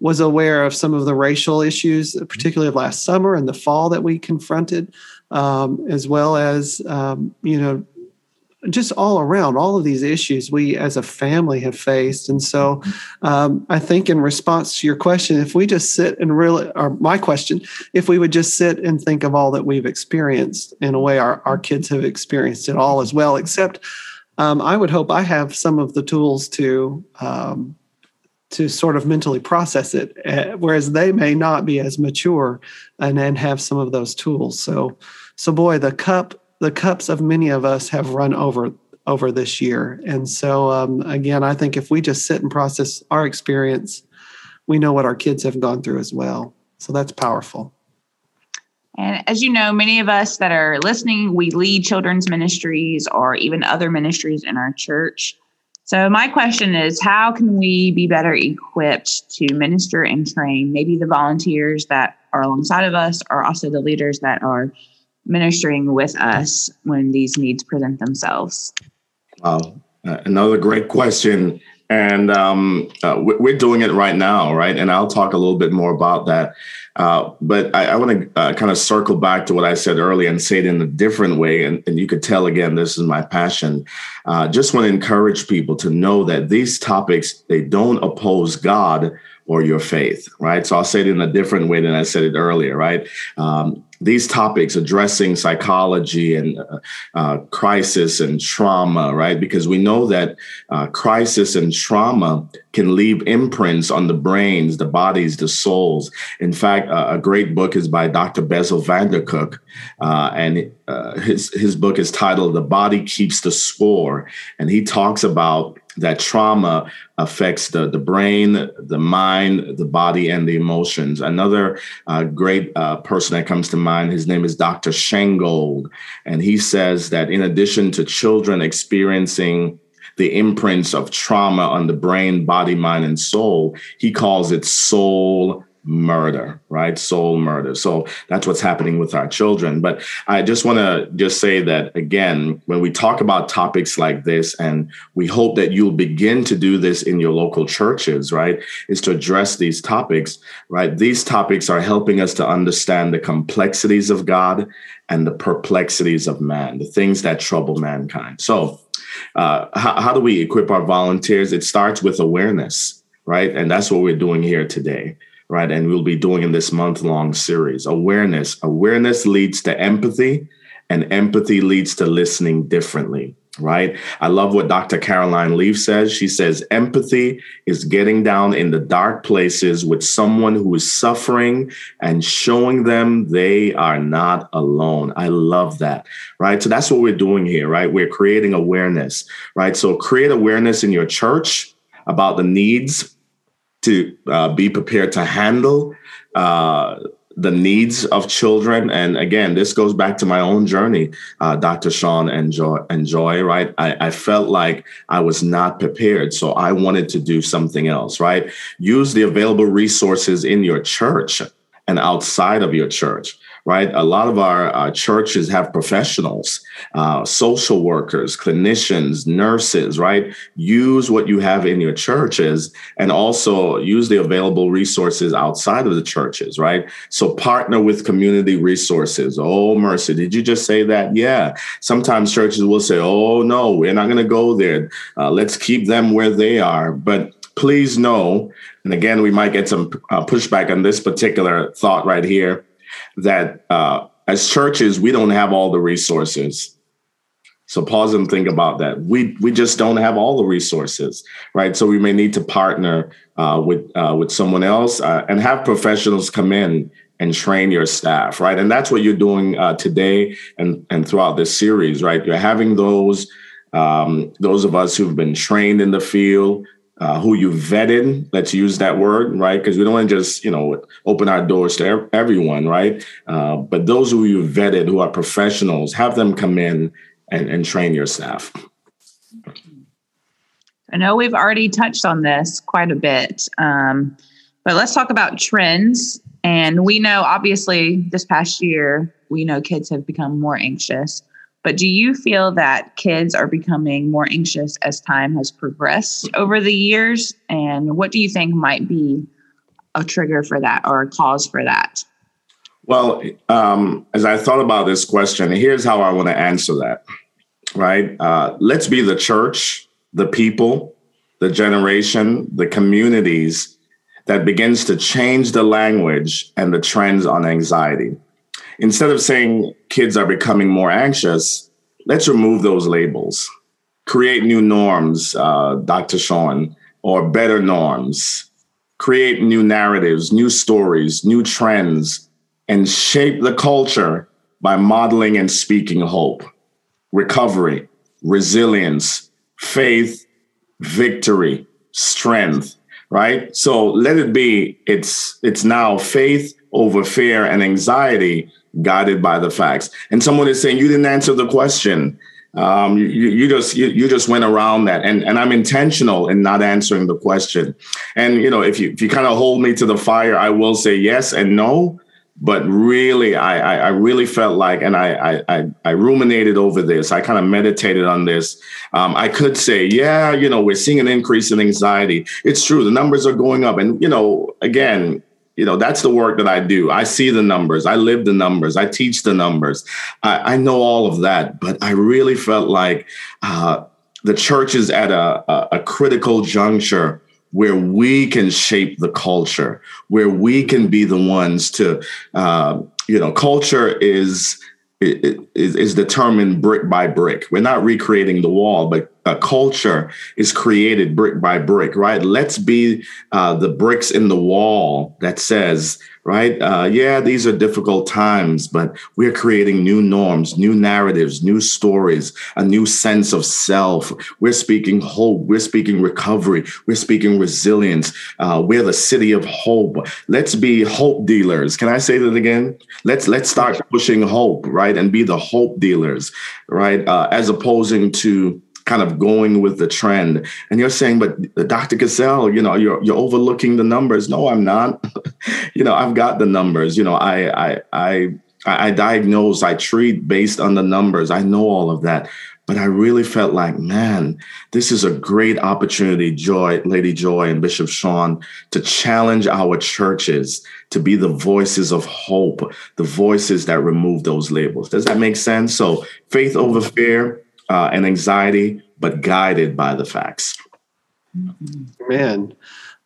was aware of some of the racial issues, particularly of last summer and the fall that we confronted, um, as well as um, you know just all around all of these issues we as a family have faced. And so um, i think in response to your question if we just sit and really or my question if we would just sit and think of all that we've experienced in a way our, our kids have experienced it all as well except um, i would hope i have some of the tools to um, to sort of mentally process it, uh, whereas they may not be as mature and then have some of those tools. So, so boy, the cup, the cups of many of us have run over over this year, and so um, again, I think if we just sit and process our experience, we know what our kids have gone through as well. So that's powerful. And as you know, many of us that are listening, we lead children's ministries or even other ministries in our church. So, my question is how can we be better equipped to minister and train maybe the volunteers that are alongside of us, or also the leaders that are ministering with us when these needs present themselves? Wow, uh, another great question. And um, uh, we're doing it right now, right? And I'll talk a little bit more about that. Uh, but I, I want to uh, kind of circle back to what I said earlier and say it in a different way. And, and you could tell again, this is my passion. Uh, just want to encourage people to know that these topics, they don't oppose God or your faith, right? So I'll say it in a different way than I said it earlier, right? Um, these topics addressing psychology and uh, uh, crisis and trauma, right? Because we know that uh, crisis and trauma can leave imprints on the brains, the bodies, the souls. In fact, a great book is by Dr. Bessel van der Kolk, uh, and uh, his his book is titled "The Body Keeps the Score," and he talks about that trauma affects the, the brain, the mind, the body, and the emotions. Another uh, great uh, person that comes to mind, his name is Dr. Shengold. And he says that in addition to children experiencing the imprints of trauma on the brain, body, mind, and soul, he calls it soul murder, right? Soul murder. So that's what's happening with our children. But I just want to just say that again, when we talk about topics like this, and we hope that you'll begin to do this in your local churches, right? Is to address these topics, right? These topics are helping us to understand the complexities of God and the perplexities of man, the things that trouble mankind. So, uh, how, how do we equip our volunteers? It starts with awareness, right? And that's what we're doing here today right? And we'll be doing in this month long series. Awareness. Awareness leads to empathy, and empathy leads to listening differently, right? I love what Dr. Caroline Leaf says. She says, empathy is getting down in the dark places with someone who is suffering and showing them they are not alone. I love that, right? So that's what we're doing here, right? We're creating awareness, right? So create awareness in your church about the needs to uh, be prepared to handle uh, the needs of children. And again, this goes back to my own journey, uh, Dr. Sean and Joy, and Joy right? I, I, felt like I was not prepared. So I wanted to do something else, right? Use the available resources in your church and outside of your church right? A lot of our uh, churches have professionals, uh, social workers, clinicians, nurses, right? Use what you have in your churches and also use the available resources outside of the churches, right? So partner with community resources. Oh, mercy, did you just say that? Yeah. Sometimes churches will say, oh, no, we're not going to go there. Uh, let's keep them where they are. But please know, and again, we might get some uh, pushback on this particular thought right here that uh, as churches, we don't have all the resources. So pause and think about that. We we just don't have all the resources, right? So we may need to partner uh, with uh, with someone else uh, and have professionals come in and train your staff, right? And that's what you're doing uh, today and and throughout this series, right? You're having those um, those of us who've been trained in the field, uh, who you vetted. Let's use that word, right? Because we don't want to just, you know, open our doors to everyone, right? Uh, but those who you vetted, who are professionals, have them come in and, and train your staff. I know we've already touched on this quite a bit, um, but let's talk about trends. And we know, obviously, this past year, we know kids have become more anxious. But do you feel that kids are becoming more anxious as time has progressed over the years? And what do you think might be a trigger for that or a cause for that? Well, um, as I thought about this question, here's how I want to answer that. Right? Uh, let's be the church, the people, the generation, the communities that begins to change the language and the trends on anxiety instead of saying kids are becoming more anxious, let's remove those labels, create new norms, uh, Dr. Sean, or better norms, create new narratives, new stories, new trends, and shape the culture by modeling and speaking hope, recovery, resilience, faith, victory, strength, right? So let it be it's it's now faith over fear and anxiety guided by the facts. And someone is saying, You didn't answer the question. Um, you, you just you, you just went around that, and and I'm intentional in not answering the question. And you know, if you if you kind of hold me to the fire, I will say yes and no. But really, I I, I really felt like, and I I I ruminated over this. I kind of meditated on this. Um, I could say, yeah, you know, we're seeing an increase in anxiety. It's true, the numbers are going up, and you know, again, you know that's the work that i do. I see the numbers. I live the numbers. I teach the numbers. I, I know all of that but i really felt like uh, the church is at a, a, a critical juncture where we can shape the culture where we can be the ones to uh, you know culture is is, is determined brick by brick. We're not recreating the wall, but a culture is created brick by brick, right? Let's be uh, the bricks in the wall that says, right? Uh, yeah, these are difficult times, but we're creating new norms, new narratives, new stories, a new sense of self. We're speaking hope. We're speaking recovery. We're speaking resilience. Uh, we're the city of hope. Let's be hope dealers. Can I say that again? Let's let's start pushing hope, right, and be the hope dealers, right, uh, as opposing to kind of going with the trend. And you're saying, but uh, Dr. Cassell, you know, you're you're overlooking the numbers. No, I'm not. you know, I've got the numbers. You know, I I I I diagnose, I treat based on the numbers. I know all of that. But I really felt like, man, this is a great opportunity, Joy, Lady Joy, and Bishop Sean, to challenge our churches to be the voices of hope, the voices that remove those labels. Does that make sense? So, faith over fear, uh, and anxiety, but guided by the facts. Man.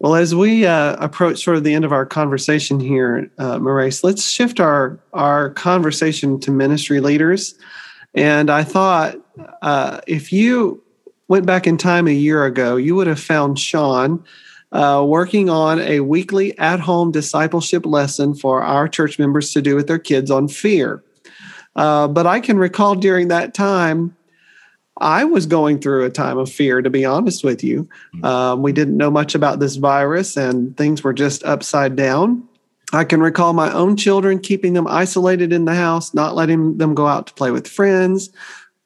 Well, as we uh, approach sort of the end of our conversation here, uh, Maurice, let's shift our our conversation to ministry leaders. And I thought uh, if you went back in time a year ago, you would have found Sean uh, working on a weekly at home discipleship lesson for our church members to do with their kids on fear. Uh, but I can recall during that time, I was going through a time of fear, to be honest with you. Mm-hmm. Um, we didn't know much about this virus and things were just upside down. I can recall my own children keeping them isolated in the house, not letting them go out to play with friends,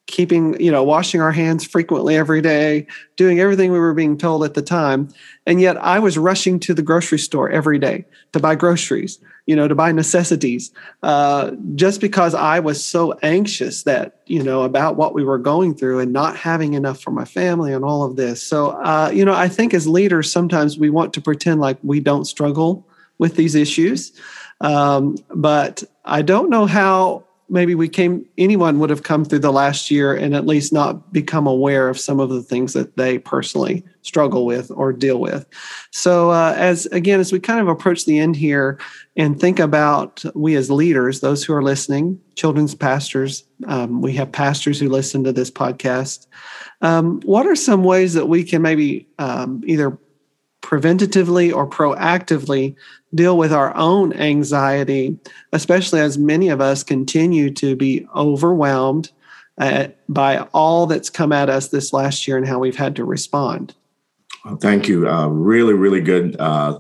keeping, you know, washing our hands frequently every day, doing everything we were being told at the time. And yet I was rushing to the grocery store every day to buy groceries, you know, to buy necessities, uh, just because I was so anxious that, you know, about what we were going through and not having enough for my family and all of this. So, uh, you know, I think as leaders, sometimes we want to pretend like we don't struggle with these issues. Um, but I don't know how maybe we came anyone would have come through the last year and at least not become aware of some of the things that they personally struggle with or deal with. So uh, as again as we kind of approach the end here and think about we as leaders those who are listening children's pastors um, we have pastors who listen to this podcast um, what are some ways that we can maybe um, either preventatively or proactively deal with our own anxiety, especially as many of us continue to be overwhelmed uh, by all that's come at us this last year and how we've had to respond. Thank you. Uh, really, really good uh,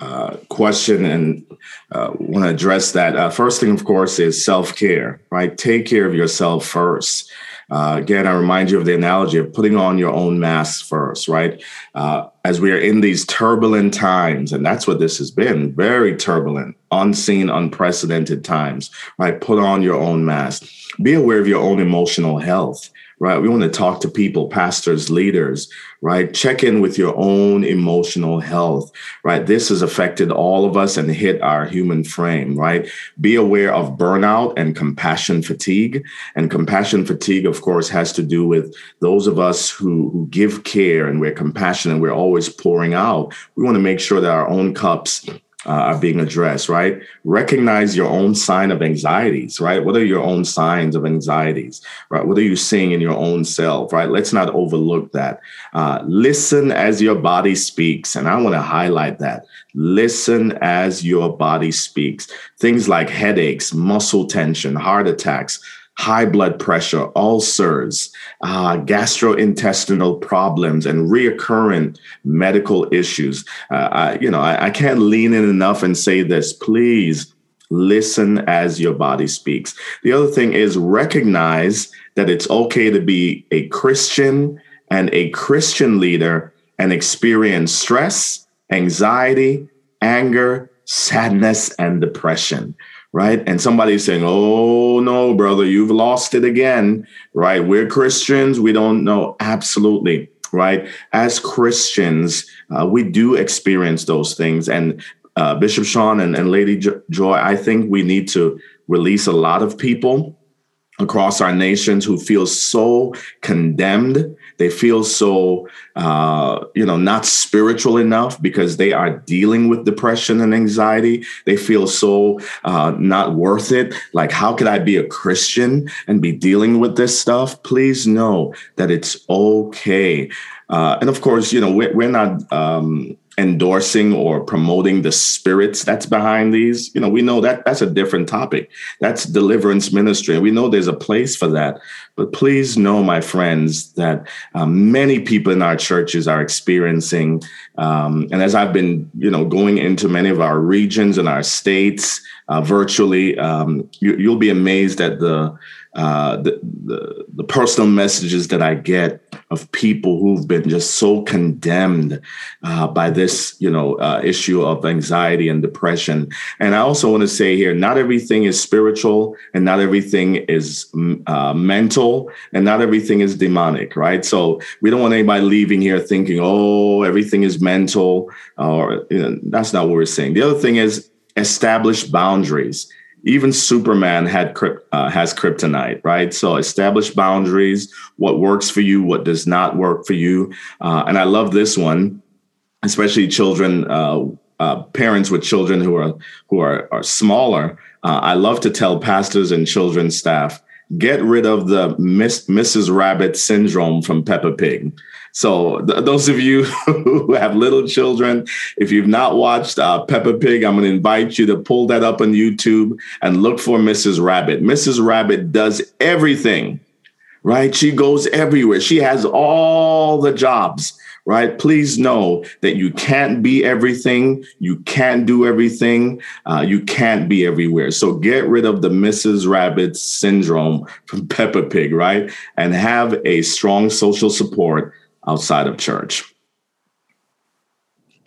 uh question, and uh, want to address that. Uh, first thing, of course, is self care. Right, take care of yourself first. Uh, again, I remind you of the analogy of putting on your own mask first, right? Uh, as we are in these turbulent times, and that's what this has been very turbulent, unseen, unprecedented times, right? Put on your own mask. Be aware of your own emotional health right? We want to talk to people, pastors, leaders, right? Check in with your own emotional health, right? This has affected all of us and hit our human frame, right? Be aware of burnout and compassion fatigue. And compassion fatigue, of course, has to do with those of us who, who give care and we're compassionate, and we're always pouring out. We want to make sure that our own cups uh, are being addressed, right? Recognize your own sign of anxieties, right? What are your own signs of anxieties, right? What are you seeing in your own self, right? Let's not overlook that. Uh, listen as your body speaks. And I want to highlight that. Listen as your body speaks. Things like headaches, muscle tension, heart attacks, high blood pressure, ulcers, uh, gastrointestinal problems, and reoccurring medical issues. Uh, I, you know, I, I can't lean in enough and say this. Please Listen as your body speaks. The other thing is recognize that it's okay to be a Christian and a Christian leader and experience stress, anxiety, anger, sadness, and depression right? And somebody's saying, oh, no, brother, you've lost it again, right? We're Christians. We don't know. Absolutely, right? As Christians, uh, we do experience those things. And uh, Bishop Sean and, and Lady Joy, I think we need to release a lot of people across our nations who feel so condemned. They feel so, uh, you know, not spiritual enough because they are dealing with depression and anxiety. They feel so uh, not worth it. Like, how could I be a Christian and be dealing with this stuff? Please know that it's okay. Uh, and of course, you know, we're, we're not um, endorsing or promoting the spirits that's behind these you know we know that that's a different topic. That's deliverance ministry. We know there's a place for that. But please know my friends that um, many people in our churches are experiencing um, and as i've been you know going into many of our regions and our states uh, virtually um, you, you'll be amazed at the uh, the, the, the personal messages that I get of people who've been just so condemned uh, by this, you know, uh, issue of anxiety and depression. And I also want to say here, not everything is spiritual, and not everything is mm, uh, mental, and not everything is demonic, right? So we don't want anybody leaving here thinking, oh, everything is mental, or you know, that's not what we're saying. The other thing is establish boundaries even Superman had uh, has kryptonite, right? So establish boundaries. What works for you, what does not work for you, uh, and I love this one, especially children, uh, uh parents with children who are who are, are smaller. Uh, I love to tell pastors and children's staff get rid of the Miss, Mrs. Rabbit syndrome from Peppa Pig. So th- those of you who have little children, if you've not watched uh, Peppa Pig, I'm going to invite you to pull that up on YouTube and look for Mrs. Rabbit. Mrs. Rabbit does everything, right? She goes everywhere. She has all the jobs right? Please know that you can't be everything. You can't do everything. Uh, you can't be everywhere. So get rid of the Mrs. Rabbit syndrome from Peppa Pig, right? And have a strong social support outside of church.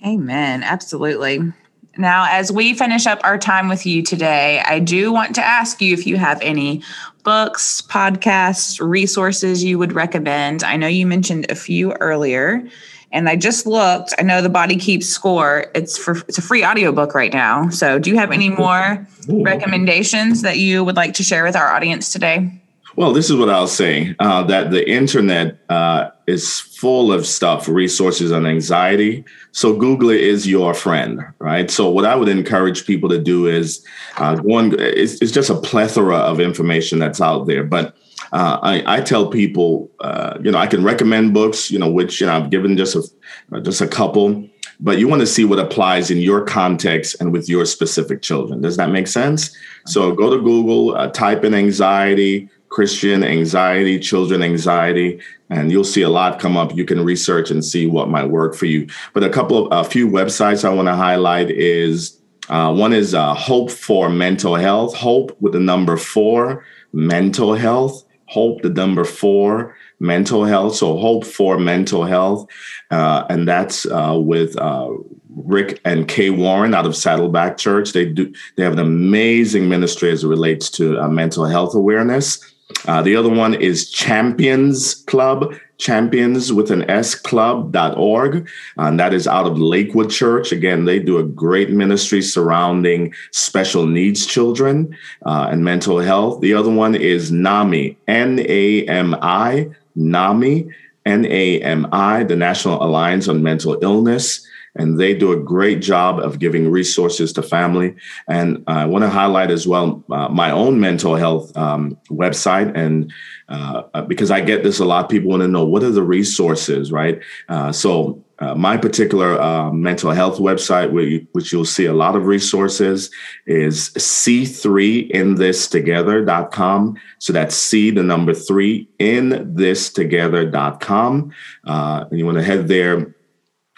Amen. Absolutely. Now, as we finish up our time with you today, I do want to ask you if you have any books, podcasts, resources you would recommend. I know you mentioned a few earlier, and I just looked. I know the Body Keeps Score. It's for it's a free audiobook right now. So, do you have any more recommendations that you would like to share with our audience today? Well, this is what I'll say uh, that the internet uh, is full of stuff, resources on anxiety. So Google is your friend, right? So what I would encourage people to do is uh, go on, it's, it's, just a plethora of information that's out there. But uh, I, I, tell people, uh, you know, I can recommend books, you know, which you know I've given just a just a couple but you want to see what applies in your context and with your specific children. Does that make sense? So go to Google, uh, type in anxiety, Christian anxiety, children anxiety, and you'll see a lot come up. You can research and see what might work for you. But a couple of a few websites I want to highlight is uh, one is uh, Hope for Mental Health. Hope with the number four, mental health. Hope the number four, mental health. So Hope for Mental Health, uh, and that's uh, with uh, Rick and Kay Warren out of Saddleback Church. They do they have an amazing ministry as it relates to uh, mental health awareness. Uh, the other one is Champions Club, champions with an S club.org. And that is out of Lakewood Church. Again, they do a great ministry surrounding special needs children uh, and mental health. The other one is NAMI, N A M I, NAMI, N A M I, the National Alliance on Mental Illness and they do a great job of giving resources to family. And I want to highlight as well uh, my own mental health um, website, and uh, uh, because I get this a lot, people want to know what are the resources, right? Uh, so. Uh, my particular uh, mental health website, which you'll see a lot of resources, is c3inthistogether.com. So that's C, the number three, in this together.com. Uh, and you want to head there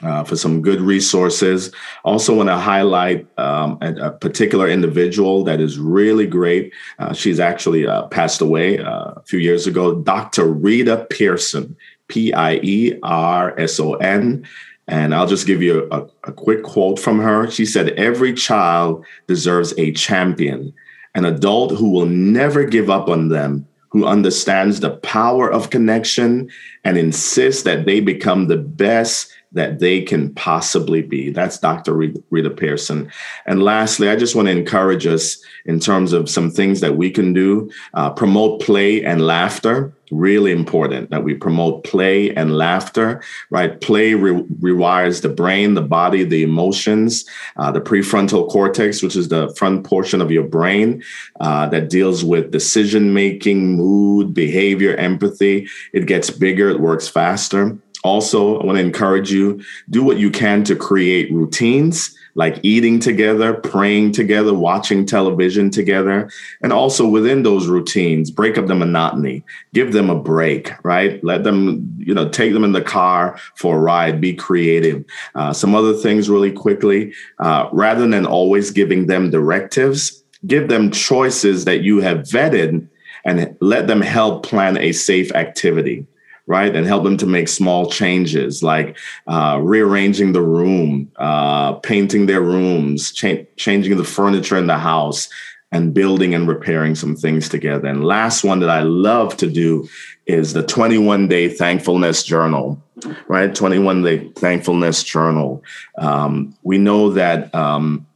uh, for some good resources. Also, want to highlight um, a, a, particular individual that is really great. Uh, she's actually uh, passed away uh, a few years ago, Dr. Rita Pierson, P I E R S O N. And I'll just give you a, a quick quote from her. She said, Every child deserves a champion, an adult who will never give up on them who understands the power of connection and insists that they become the best that they can possibly be. That's Dr. Rita Pierson. And lastly, I just want to encourage us in terms of some things that we can do. Uh, promote play and laughter. Really important that we promote play and laughter, right? Play re- rewires the brain, the body, the emotions, uh, the prefrontal cortex, which is the front portion of your brain uh, that deals with decision making, mood, behavior, empathy. It gets bigger, it works faster. Also, I want to encourage you do what you can to create routines like eating together, praying together, watching television together. And also within those routines, break up the monotony, give them a break, right? Let them, you know, take them in the car for a ride, be creative. Uh, some other things really quickly, uh, rather than always giving them directives, give them choices that you have vetted and let them help plan a safe activity right? And help them to make small changes like uh, rearranging the room, uh, painting their rooms, cha- changing the furniture in the house, and building and repairing some things together. And last one that I love to do is the 21 day thankfulness journal, right? 21 day thankfulness journal. Um, we know that um,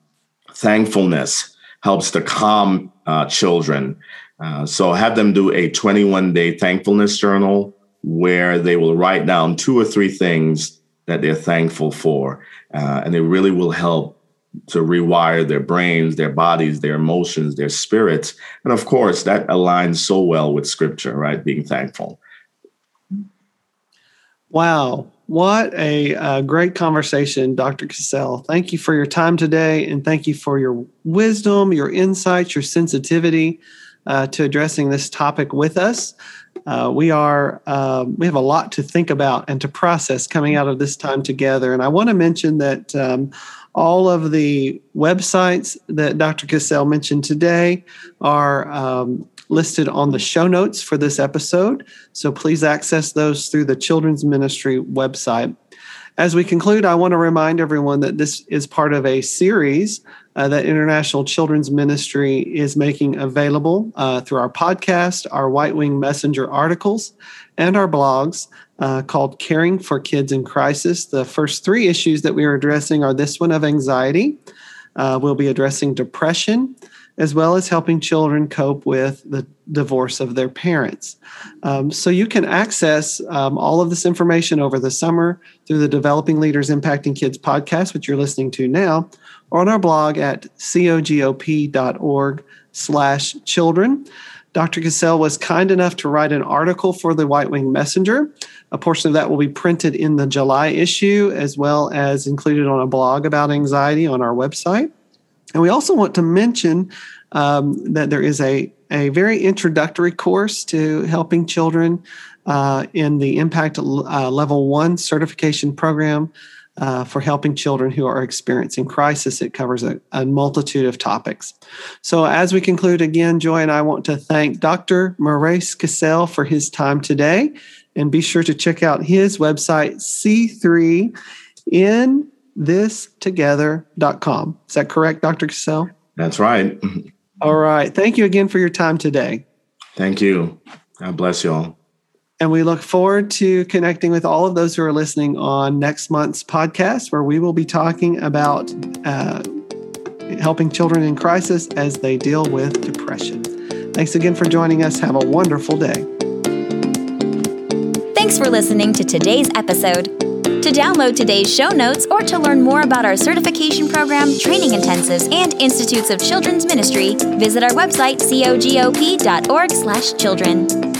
thankfulness helps to calm uh, children. Uh, so have them do a 21 day thankfulness journal where they will write down two or three things that they're thankful for. Uh, and it really will help to rewire their brains, their bodies, their emotions, their spirits. And of course, that aligns so well with scripture, right? Being thankful. Wow. What a uh, great conversation, Dr. Cassell. Thank you for your time today and thank you for your wisdom, your insights, your sensitivity uh, to addressing this topic with us uh, we are uh, we have a lot to think about and to process coming out of this time together. And I want to mention that um, all of the websites that Dr. Cassell mentioned today are um, listed on the show notes for this episode. So please access those through the Children's Ministry website. As we conclude, I want to remind everyone that this is part of a series uh, that International Children's Ministry is making available uh, through our podcast, our White Wing Messenger articles, and our blogs uh, called Caring for Kids in Crisis. The first three issues that we are addressing are this one of anxiety. Uh, we'll be addressing depression, as well as helping children cope with the divorce of their parents. Um, so you can access um, all of this information over the summer through the Developing Leaders Impacting Kids podcast, which you're listening to now, on our blog at cogop.org slash children. Dr. Cassell was kind enough to write an article for the White Wing Messenger. A portion of that will be printed in the July issue, as well as included on a blog about anxiety on our website. And we also want to mention um, that there is a, a very introductory course to helping children uh, in the Impact uh, Level 1 certification program uh, for helping children who are experiencing crisis. It covers a, a, multitude of topics. So, as we conclude again, Joy and I want to thank Dr. Maurice Cassell for his time today. And be sure to check out his website, C3 in this thistogether.com. Is that correct, Dr. Cassell? That's right. All right. Thank you again for your time today. Thank you. God bless you all. And we look forward to connecting with all of those who are listening on next month's podcast, where we will be talking about uh, helping children in crisis as they deal with depression. Thanks again for joining us. Have a wonderful day. Thanks for listening to today's episode. To download today's show notes or to learn more about our certification program, training intensives, and Institutes of Children's Ministry, visit our website cogop.org/children.